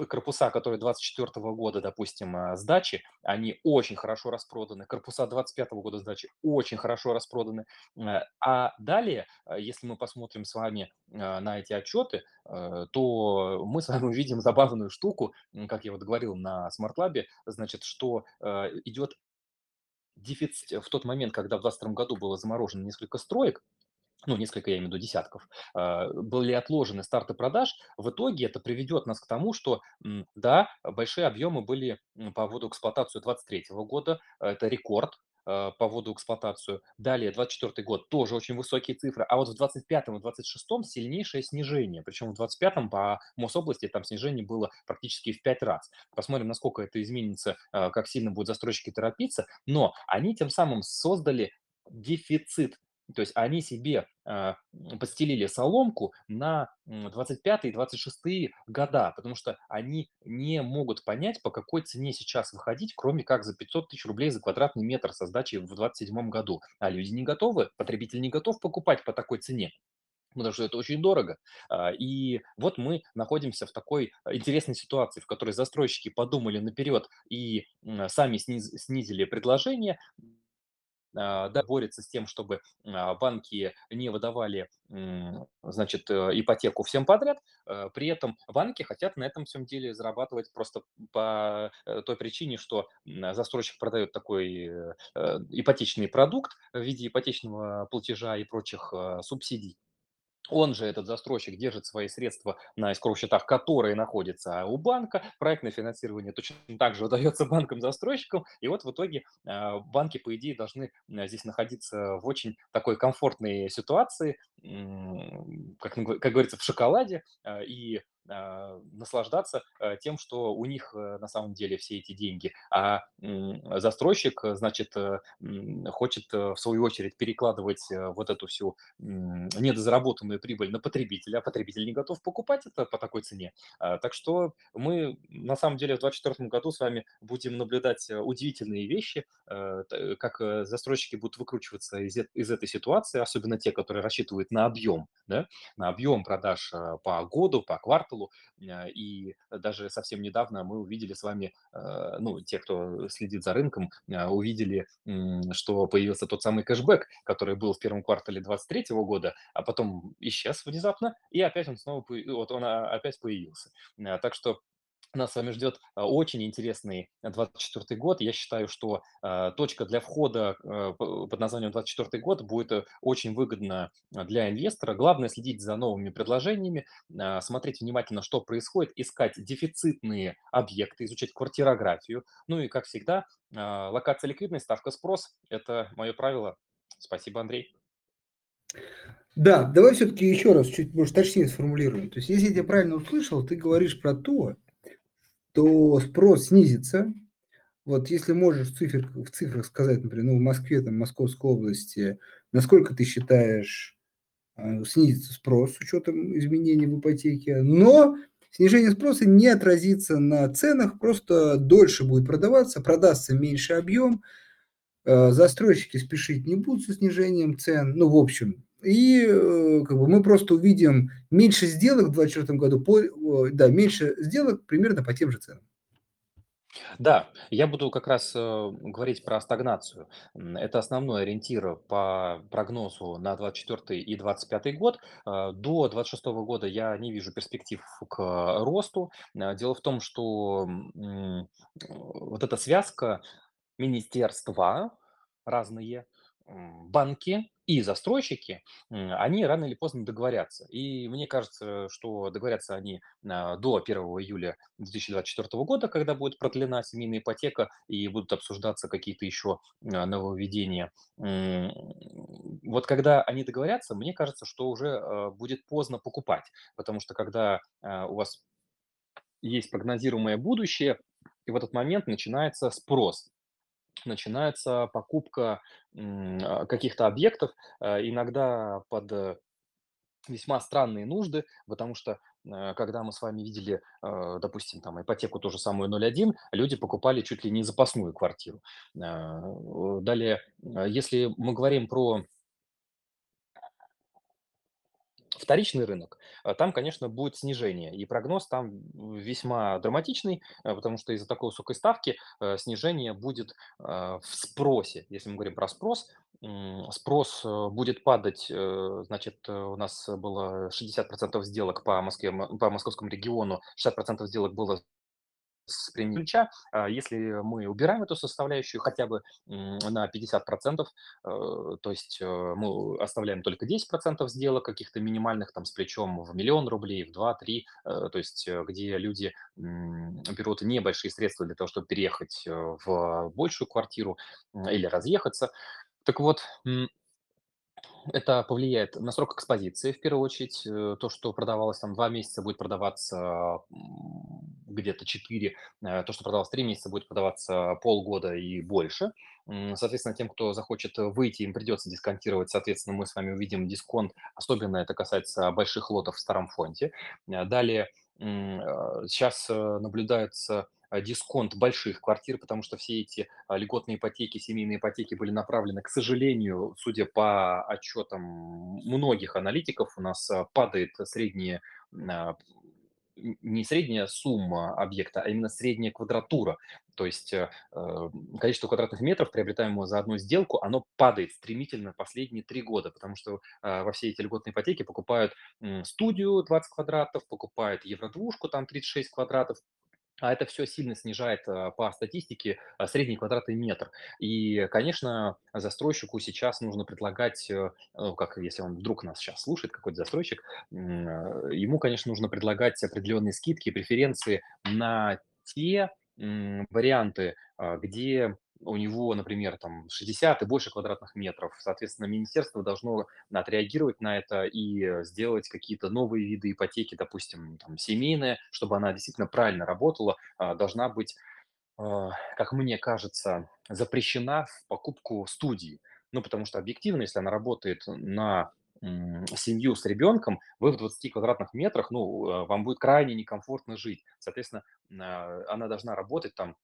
корпуса, которые 24 года, допустим, а, сдачи, они очень хорошо распроданы. Корпуса 25 года сдачи очень хорошо распроданы. Э, А далее, э, если мы посмотрим с вами э, на эти отчеты, э, то мы с вами увидим забавную штуку, как я вот говорил на Smart Lab, значит, что э, идет дефицит в тот момент, когда в 2022 году было заморожено несколько строек, ну, несколько, я имею в виду, десятков, а, были отложены старты продаж, в итоге это приведет нас к тому, что, да, большие объемы были по вводу в эксплуатацию 2023 года, а, это рекорд а, по вводу в эксплуатацию. Далее, 2024 год, тоже очень высокие цифры, а вот в 2025 и 2026 сильнейшее снижение, причем в 2025 по Мособласти там снижение было практически в 5 раз. Посмотрим, насколько это изменится, как сильно будут застройщики торопиться, но они тем самым создали дефицит то есть они себе, а, подстелили соломку на, м, 25 и 26 года, потому что они не могут понять, по какой цене сейчас выходить, кроме как за 500 тысяч рублей за квадратный метр со сдачей в 27 году. А люди не готовы, потребитель не готов покупать по такой цене. Потому что это очень дорого. А, И вот мы находимся в такой а, интересной ситуации, в которой застройщики подумали наперед и сами сниз- снизили предложение, да, борется с тем, чтобы а, банки не выдавали, значит, э, ипотеку всем подряд. Э, При этом банки хотят на этом всем деле зарабатывать просто по э, той причине, что застройщик продает такой ипотечный продукт в виде ипотечного платежа и прочих субсидий. Он же, этот застройщик, держит свои средства на escrow-счетах, которые находятся у банка. Проектное финансирование точно так же (laughs) выдается банкам-застройщикам. И вот в итоге а, банки, по идее, должны а, здесь находиться в очень такой комфортной ситуации, как, как говорится, в шоколаде, а, и а, наслаждаться а, тем, что у них э, на самом деле все эти деньги. А застройщик, э, значит, э, хочет э, в свою очередь перекладывать э, вот эту всю недозаработанную прибыль на потребителя, а потребитель не готов покупать это по такой цене. А, Так что мы на самом деле в 2024 году с вами будем наблюдать э, удивительные вещи, э, как э, застройщики будут выкручиваться из, э- из этой ситуации, особенно те, которые рассчитывают на объем, да, на объем продаж э, по году, по кварталу. Э, И даже совсем недавно мы увидели с вами, э, ну, те, кто следит за рынком, э, увидели, что появился тот самый кэшбэк, который был в первом квартале 2023 года, а потом исчез внезапно, и опять он снова, вот он а, опять появился. Так что нас с вами ждет а, очень интересный 24 год. Я считаю, что а, точка для входа п- под названием 24 год будет э, очень выгодна для инвестора. Главное следить за новыми предложениями, смотреть внимательно, что происходит, искать дефицитные объекты, изучать квартирографию. Ну и, как всегда, локация ликвидность, ставка спрос– это мое правило. Спасибо, Андрей. Да, давай все-таки еще раз чуть может, точнее сформулируем. То есть, если я тебя правильно услышал, ты говоришь про то, то спрос снизится. Вот если можешь в, цифр, в цифрах сказать, например, ну, в Москве, там, Московской области, насколько ты считаешь э, снизится спрос с учетом изменений в ипотеке, но снижение спроса не отразится на ценах, просто дольше будет продаваться, продастся меньше объем, э, застройщики спешить не будут со снижением цен, ну, в общем, и э, как бы мы просто увидим меньше сделок в 2024 году, по, да, меньше сделок примерно по тем же ценам. Да, я буду как раз э, говорить про стагнацию. Это основной ориентир по прогнозу на 24 и 25 год. Э, До 26 года я не вижу перспектив к росту. Э, Дело в том, что вот эта связка министерства разные, банки и застройщики, они рано или поздно договорятся. И мне кажется, что договорятся они а, до 1 июля 2024 года, когда будет продлена семейная ипотека и будут обсуждаться какие-то еще а, нововведения. Вот когда они договорятся, мне кажется, что уже а, будет поздно покупать, потому что когда у вас есть прогнозируемое будущее, и в этот момент начинается спрос начинается покупка а, каких-то объектов, а, иногда под э, весьма странные нужды, потому что э, когда мы с вами видели, э, допустим, там ипотеку ту же самую 0.1, люди покупали чуть ли не запасную квартиру. Далее, если мы говорим про Вторичный рынок, а, там, конечно, будет снижение, и прогноз там весьма драматичный, а, потому что из-за такой высокой ставки э, снижение будет в спросе. Если мы говорим про спрос, спрос э, будет падать, э, значит, э, у нас было 60% сделок по Москве, по московскому региону, 60% сделок было с применением ключа. А, Если мы убираем эту составляющую хотя бы на 50%, э, то есть э, мы оставляем только 10% сделок каких-то минимальных там с плечом в миллион рублей, в 2-3, то есть э, где люди берут небольшие средства для того, чтобы переехать э, в большую квартиру или разъехаться. Так вот, это повлияет на срок экспозиции, в первую очередь. Э, То, что продавалось там 2 месяца, будет продаваться где-то 4. Э, То, что продавалось 3 месяца, будет продаваться полгода и больше. Соответственно, тем, кто захочет выйти, им придется дисконтировать. Соответственно, мы с вами увидим дисконт. Особенно это касается больших лотов в старом фонде. Э, Далее, сейчас наблюдается э, дисконт больших квартир, потому что все эти а, льготные ипотеки, семейные ипотеки были направлены, к сожалению, судя по отчетам многих аналитиков, у нас а, падает средняя, а, не средняя сумма объекта, а именно средняя квадратура. То есть э, э, количество квадратных метров, приобретаемого за одну сделку, оно падает стремительно последние три года, потому что а, во все эти льготные ипотеки покупают м, студию 20 квадратов, покупают евродвушку, там 36 квадратов, а это все сильно снижает, а, по статистике, а, средний квадратный метр. И, конечно, застройщику сейчас нужно предлагать, э, ну, как если он вдруг нас сейчас слушает, какой-то застройщик, э, ему, конечно, нужно предлагать определенные скидки, преференции на те, варианты, где у него, например, там 60 и больше квадратных метров. Соответственно, министерство должно отреагировать на это и э, сделать какие-то новые виды ипотеки, допустим, там, семейная, чтобы она действительно правильно работала, а, должна быть, а, как мне кажется, запрещена в покупку студии. Ну, потому что объективно, если она работает на семью с ребенком, вы в 20 квадратных метрах, ну, э, вам будет крайне некомфортно жить. Соответственно, а, она должна работать там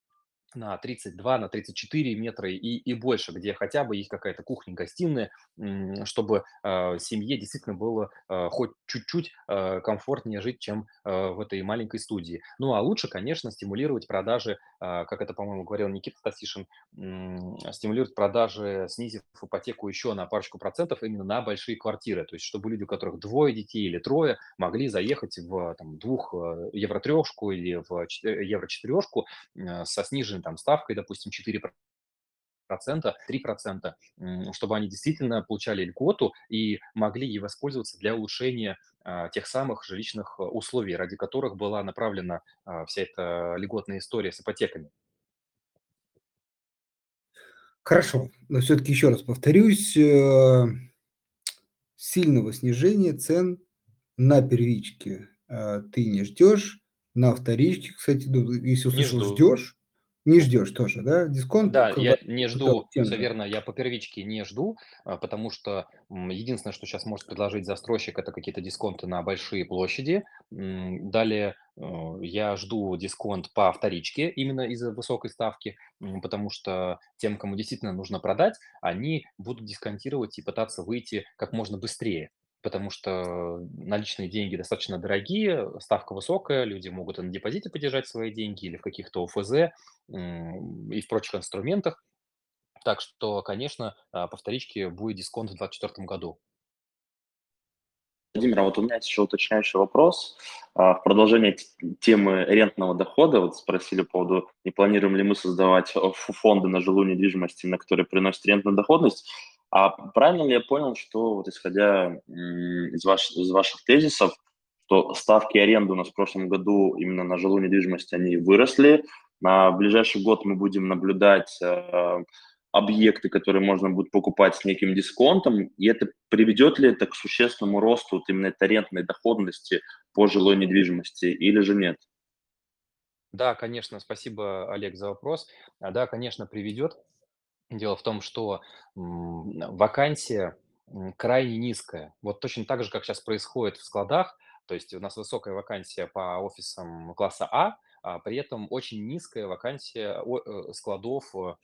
на 32, на 34 метра и, и больше, где хотя бы есть какая-то кухня-гостиная, м, чтобы э, семье действительно было э, хоть чуть-чуть э, комфортнее жить, чем э, в этой маленькой студии. Ну а лучше, конечно, стимулировать продажи, э, как это, по-моему, говорил Никита Стасишин, м, стимулировать продажи, снизив ипотеку еще на парочку процентов именно на большие квартиры. То есть чтобы люди, у которых двое детей или трое, могли заехать в там, двух э, евро трешку или в чет- евро четырешку э, со сниженной там ставкой, допустим, 4 процента, 3 процента, чтобы они действительно получали льготу и могли ей воспользоваться для улучшения а, тех самых жилищных э, условий, ради которых была направлена а, вся эта льготная история с ипотеками. Хорошо, но все-таки еще раз повторюсь, э, сильного снижения цен на первичке э, ты не ждешь, на вторичке, кстати, ну, если услышал ждешь, не ждешь тоже, да? Дисконт Да, я не жду, все верно, я по первичке не жду, а, потому что единственное, что сейчас может предложить застройщик, это какие-то дисконты на большие площади. Далее э, я жду дисконт по вторичке именно из-за высокой ставки, потому что тем, кому действительно нужно продать, они будут дисконтировать и пытаться выйти как можно быстрее. Потому что наличные деньги достаточно дорогие, ставка высокая, люди могут на депозите подержать свои деньги или в каких-то ОФЗ, и в прочих инструментах. Так что, конечно, а, по вторичке будет дисконт в 2024 году. Владимир, а вот у меня еще уточняющий вопрос. А, В продолжение темы рентного дохода, вот спросили по поводу, не планируем ли мы создавать э, фонды на жилую недвижимость, на которые приносят рентную доходность. А правильно ли я понял, что вот исходя из, ваш- из ваших тезисов, что ставки аренды у нас в прошлом году именно на жилую недвижимость, они выросли, на ближайший год мы будем наблюдать э, объекты, которые можно будет покупать с неким дисконтом, и это приведет ли это к существенному росту вот именно этой арендной доходности по жилой недвижимости или же нет? Да, конечно, спасибо, Олег, за вопрос. А, Да, конечно, приведет. Дело в том, что вакансия крайне низкая. Вот точно так же, как сейчас происходит в складах, то есть у нас высокая вакансия по офисам класса А, а при этом очень низкая вакансия э, складов. э,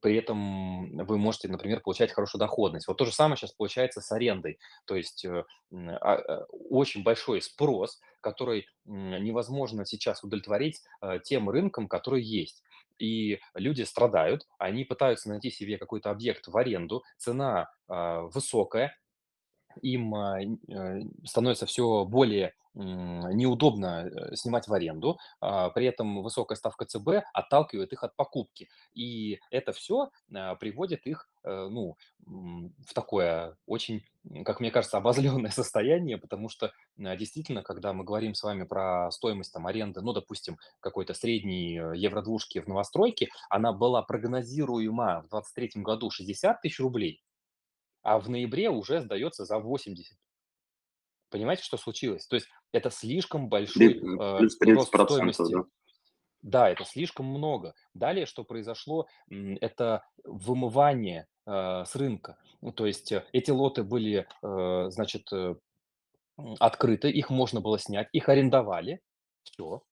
При этом вы можете, например, получать хорошую доходность. Вот то же самое сейчас получается с арендой. То есть э, а, очень большой спрос, который невозможно сейчас удовлетворить тем рынком, который есть и люди страдают, они пытаются найти себе какой-то объект в аренду, цена а, высокая, им а, э, становится все более неудобно э, снимать в аренду, а, при этом высокая ставка ЦБ отталкивает их от покупки. И это все приводит их э, ну, в такое очень, как мне кажется, обозленное состояние, потому что а, действительно, когда мы говорим с вами про стоимость там, аренды, ну, допустим, какой-то средней э, евродвушки в новостройке, она была прогнозируема в 2023 году 60 тысяч рублей, а в ноябре уже сдается за 80. Понимаете, что случилось? То есть это слишком большой, э, Плюс 30 рост процентов, да? стоимости. Да, это слишком много. Далее, что произошло, м, это вымывание, э, с рынка. Ну, то есть, э, эти лоты были, э, значит, э, м, открыты, их можно было снять, их арендовали. Всё.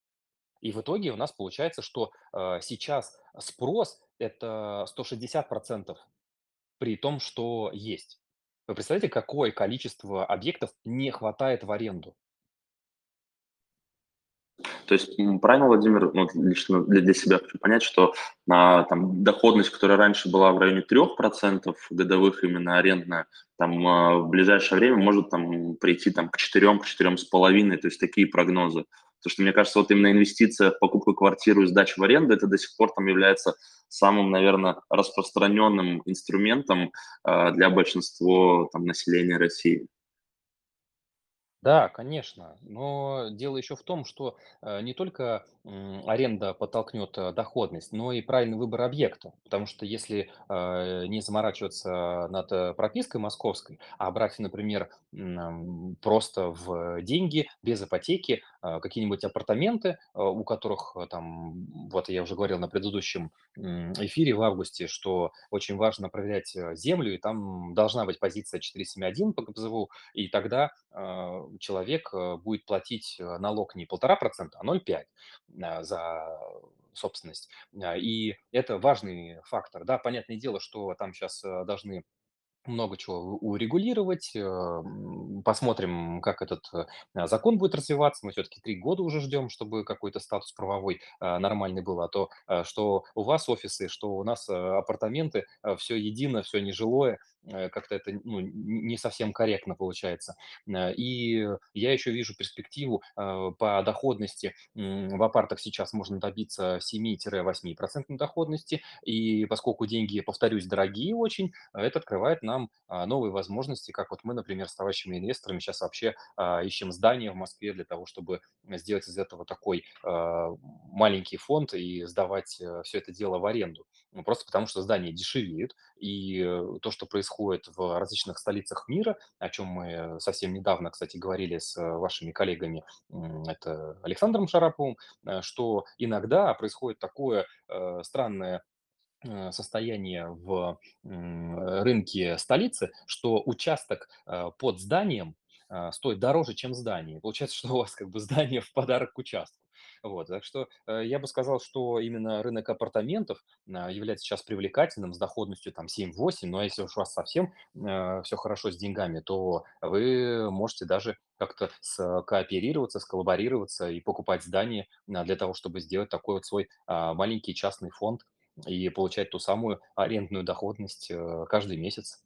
И в итоге у нас получается, что, э, сейчас спрос- это 160 при том, что есть. Вы представляете, какое количество объектов не хватает в аренду? То есть правильно, Владимир, ну, лично для, для себя хочу понять, что на там, доходность, которая раньше была в районе 3% годовых именно арендная, там а, в ближайшее время может там прийти там, к 4, к 4,5, то есть такие прогнозы. Потому что, мне кажется, вот именно инвестиция в покупку квартиры и сдачу в аренду, это до сих пор там является самым, наверное, распространенным инструментом а, для большинства там, населения России. Да, конечно. Но дело еще в том, что э, не только аренда подтолкнет э, доходность, но и правильный выбор объекта. Потому что если э, не заморачиваться над пропиской московской, а брать, например, просто в деньги, без ипотеки, какие-нибудь апартаменты, у которых там, вот я уже говорил на предыдущем эфире в августе, что очень важно проверять землю, и там должна быть позиция 471 по КПЗВУ, и тогда человек э, будет платить э, налог не полтора процента, а 0,5 а, за собственность. И это важный фактор. Да, понятное дело, что там сейчас должны много чего урегулировать. э, Посмотрим, как этот э, закон будет развиваться. Мы все-таки три года уже ждем, чтобы какой-то статус правовой э, нормальный был. А то, э, что у вас офисы, что у нас э, апартаменты, все едино, все нежилое, э, как-то это ну, не совсем корректно получается. Э, И я еще вижу перспективу э, по доходности. В апартах сейчас можно добиться 7-8% доходности. И поскольку деньги, повторюсь, дорогие очень, это открывает нам а, новые возможности, как вот мы, например, с товарищами инвесторами сейчас вообще а, ищем здание в Москве для того, чтобы сделать из этого такой маленький фонд и сдавать все это дело в аренду. Ну, Просто потому что здания дешевеют, и э, то, что происходит в различных столицах мира, о чем мы совсем недавно, кстати, говорили с э, вашими коллегами, это Александром Шараповым, э, что иногда происходит такое странное состояние в рынке столицы, что участок под зданием стоит дороже, чем здание. Получается, (laughs) что у вас как бы здание в подарок к участку. Вот, так что э, я бы сказал, что именно рынок апартаментов а, является сейчас привлекательным с доходностью там 7-8, но если уж у вас совсем все хорошо с деньгами, то вы можете даже как-то кооперироваться, сколлаборироваться и покупать здание для того, чтобы сделать такой вот свой а, маленький частный фонд и получать ту самую арендную доходность, э, каждый месяц.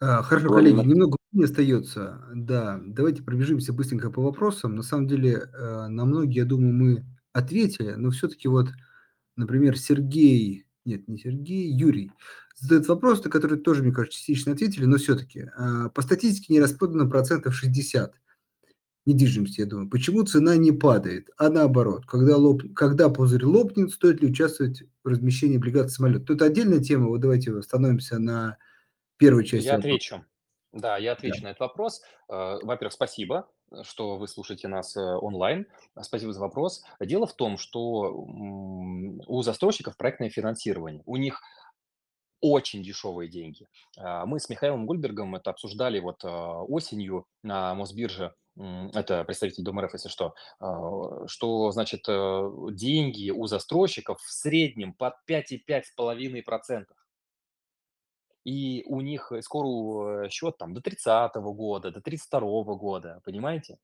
А, Хорошо, коллеги, немного времени остается. Да, давайте пробежимся быстренько по вопросам. На самом деле, э, на многие, я думаю, мы ответили, но все-таки вот, например, Сергей, нет, не Сергей, Юрий, задает вопрос, на который тоже, мне кажется, частично ответили, но все-таки. По статистике не распродано процентов 60 недвижимости, я думаю. Почему цена не падает, а наоборот? Когда, лоп... когда пузырь лопнет, стоит ли участвовать в размещении облигаций самолета? Тут отдельная тема, вот давайте остановимся на первой части Я вопроса. отвечу. Да, я Да. отвечу на этот вопрос. Э, Во-первых, спасибо, э, что вы слушаете нас э, онлайн. Спасибо за вопрос. Дело в том, что м, у застройщиков проектное финансирование. У них очень дешевые деньги. А, Мы с Михаилом Гульбергом это обсуждали вот а, осенью на Мосбирже. М, Это представитель Дома РФ, если что, а, что, значит, э, деньги у застройщиков в среднем под 5,5%. И у них э, скоро э, счет там до тридцатого года, до тридцать второго года, понимаете?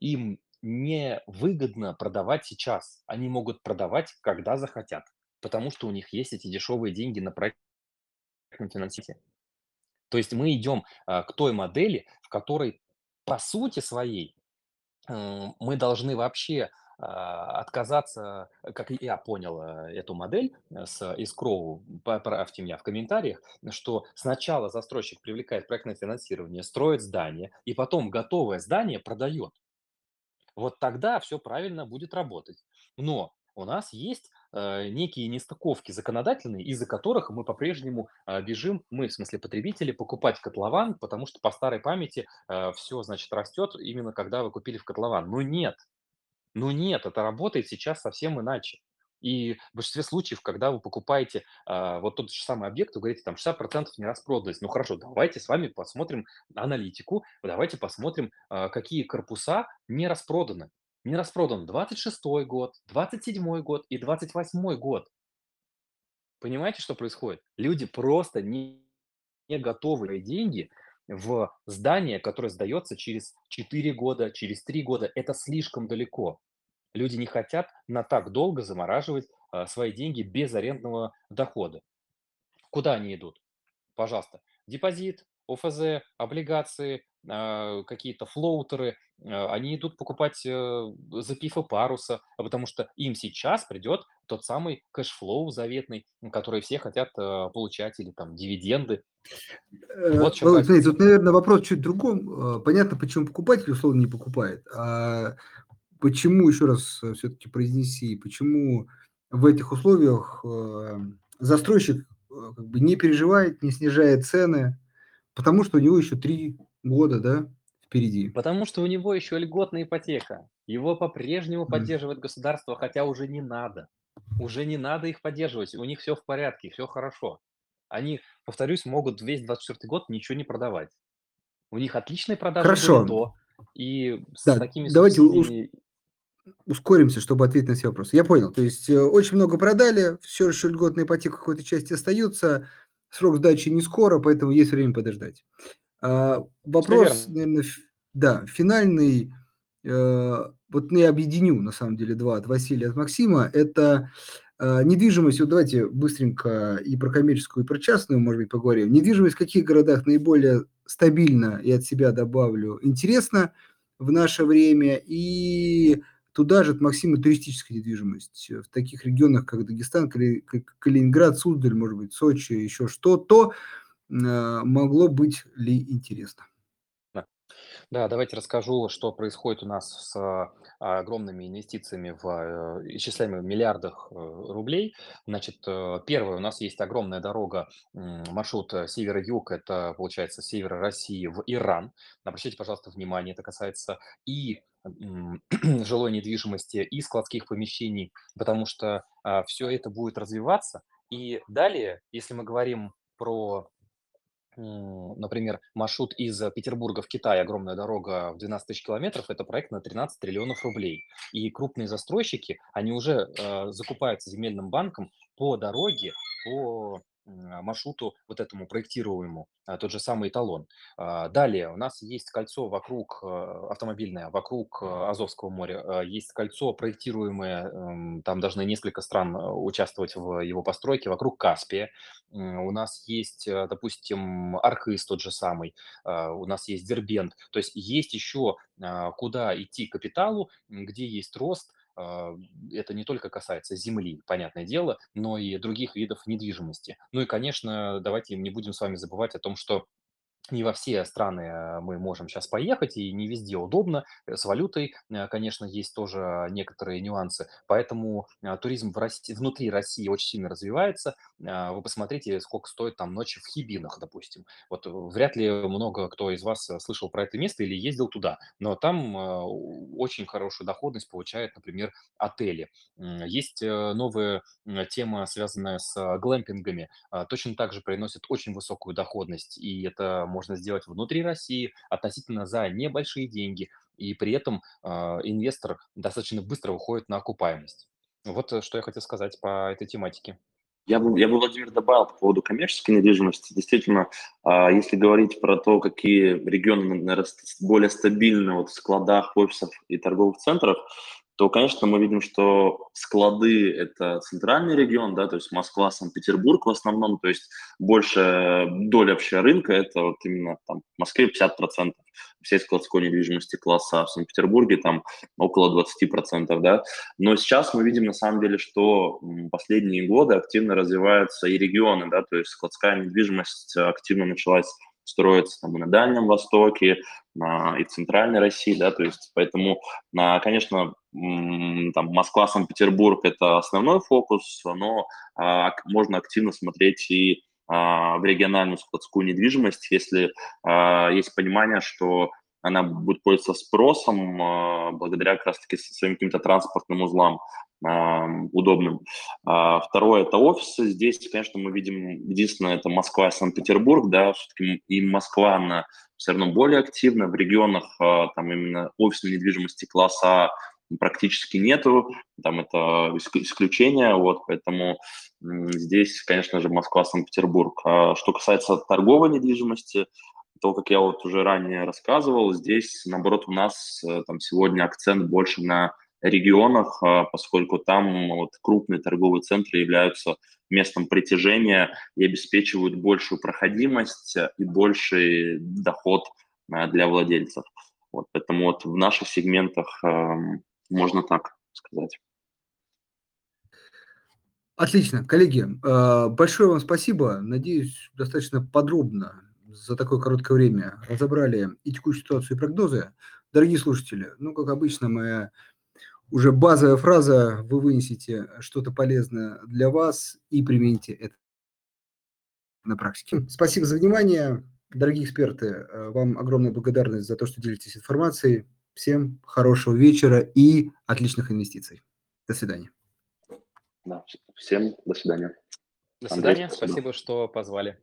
Им не выгодно продавать сейчас. Они могут продавать, когда захотят, потому что у них есть эти дешевые деньги на проектном финансировании. То есть мы идем а, к той модели, в которой по сути своей э, мы должны вообще отказаться, э, как я понял э, эту модель э, с Искроу, поправьте меня в комментариях, что сначала застройщик привлекает проектное финансирование, строит здание, и потом готовое здание продает. Вот тогда все правильно будет работать. Но у нас есть э, некие нестыковки законодательные, из-за которых мы по-прежнему бежим, мы, в смысле потребители, покупать котлован, потому что по старой памяти все, значит, растет именно когда вы купили в котлован. Но нет, ну нет, это работает сейчас совсем иначе. И в большинстве случаев, когда вы покупаете а, вот тот же самый объект, вы говорите, там 60% не распродались. Ну хорошо, давайте с вами посмотрим аналитику, давайте посмотрим, а, какие корпуса не распроданы. Не распродан 26 год, 27 год и 28 год. Понимаете, что происходит? Люди просто не, не готовы деньги в здание, которое сдается через 4 года, через 3 года. Это слишком далеко. Люди не хотят на так долго замораживать а, свои деньги без арендного дохода. Куда они идут? Пожалуйста, депозит, ОФЗ, облигации, а, какие-то флоутеры, а, они идут покупать э, ЗПИФы Паруса, а потому что им сейчас придет тот самый cash flow заветный, который все хотят э, получать, или там дивиденды. Э, Вот Володь, смотри, разница. тут, наверное, вопрос чуть другом. Э, Понятно, почему покупатель условно не покупает. А почему, еще раз все-таки произнеси, почему в этих условиях э, застройщик э, как бы не переживает, не снижает цены, потому что у него еще три года, да, впереди. Потому что у него еще льготная ипотека. Его по-прежнему поддерживает государство, хотя уже не надо. Уже не надо их поддерживать, у них все в порядке, все хорошо. Они, повторюсь, могут весь 24 год ничего не продавать. У них отличные продажи Хорошо. до, и с Да, такими давайте субсидиями ускоримся, чтобы ответить на все вопросы. Я понял. То есть э, очень много продали, все еще льготная ипотека какой-то части остается, срок сдачи не скоро, поэтому есть время подождать. А, вопрос, наверное, да, финальный. Э, вот я объединю, на самом деле, два от Василия, от Максима. Это э, недвижимость. Вот давайте быстренько и про коммерческую, и про частную, может быть, поговорим. Недвижимость в каких городах наиболее стабильно, и от себя добавлю, интересно в наше время. И туда же от Максима туристическая недвижимость. В таких регионах, как Дагестан, Калининград, Суздаль, может быть, Сочи, еще что-то, э, могло быть ли интересно? Да, давайте расскажу, что происходит у нас с а, огромными инвестициями в э, исчисляемых миллиардах э, рублей. Значит, первое, у нас есть огромная дорога, маршрут севера-юг, это, получается, севера России в Иран. Обращайте, пожалуйста, внимание, это касается и (clears throat) жилой недвижимости, и складских помещений, потому что а, все это будет развиваться. И далее, если мы говорим про например, маршрут из Петербурга в Китай, огромная дорога в 12 тысяч километров, это проект на 13 триллионов рублей. И крупные застройщики, они уже э, закупаются земельным банком по дороге, по а, маршруту вот этому проектируемому, а, тот же самый эталон. А, далее у нас есть кольцо вокруг, автомобильное, вокруг Азовского моря, есть кольцо проектируемое, там должны несколько стран участвовать в его постройке, вокруг Каспия. У нас есть, допустим, Архыз тот же самый, у нас есть Дербент. То есть есть еще куда идти капиталу, где есть рост, а, это не только касается земли, понятное дело, но и других видов недвижимости. Ну и, конечно, давайте не будем с вами забывать о том, что не во все страны э, мы можем сейчас поехать, и не везде удобно. Э, с валютой, э, конечно, есть тоже некоторые нюансы. Поэтому туризм в России, внутри России очень сильно развивается. Вы посмотрите, сколько стоит там ночи в Хибинах, допустим. Вот вряд ли много кто из вас слышал про это место или ездил туда, но там очень хорошую доходность получают, например, отели. Есть новая тема, связанная с глэмпингами. Точно так же приносит очень высокую доходность, и это можно сделать внутри России относительно за небольшие деньги, и при этом а, инвестор достаточно быстро выходит на окупаемость. Вот э, что я хотел сказать по этой тематике. Я бы, я бы, Владимир, добавил по поводу коммерческой недвижимости. Действительно, а, если говорить про то, какие регионы, наверное, более стабильны вот в складах, офисах и торговых центрах, то, конечно, мы видим, что склады – это центральный регион, да, то есть Москва, Санкт-Петербург в основном, то есть большая доля вообще рынка – это вот именно там в Москве 50% всей складской недвижимости класса, а в Санкт-Петербурге там около 20%, да. Но сейчас мы видим на самом деле, что последние годы активно развиваются и регионы, да, то есть складская недвижимость активно началась строится там и на Дальнем Востоке, и в Центральной России, да, то есть поэтому, на, конечно, там Москва, Санкт-Петербург – это основной фокус, но а, можно активно смотреть и а, в региональную складскую недвижимость, если а, есть понимание, что она будет пользоваться спросом а, благодаря как раз-таки своим каким-то транспортным узлам удобным. А, второе – это офисы. Здесь, конечно, мы видим, единственное, это Москва и Санкт-Петербург, да, все-таки и Москва, она все равно более активна. В регионах а, там именно офисной недвижимости класса А практически нету, там это исключение, вот, поэтому здесь, конечно же, Москва, Санкт-Петербург. А что касается торговой недвижимости, то, как я вот уже ранее рассказывал, здесь, наоборот, у нас э, там сегодня акцент больше на регионах, а, поскольку там вот крупные торговые центры являются местом притяжения и обеспечивают большую проходимость и больший доход а, для владельцев. Вот, поэтому вот в наших сегментах можно так сказать. Отлично, коллеги, а, большое вам спасибо. Надеюсь, достаточно подробно за такое короткое время разобрали и текущую ситуацию, и прогнозы. Дорогие слушатели, ну, как обычно, моя уже базовая фраза, вы вынесете что-то полезное для вас и примените это на практике. Спасибо за внимание. Дорогие эксперты, э, вам огромная благодарность за то, что делитесь информацией. Всем хорошего вечера и отличных инвестиций. До свидания. Да, всем до свидания. До свидания. Андрей, спасибо, что позвали.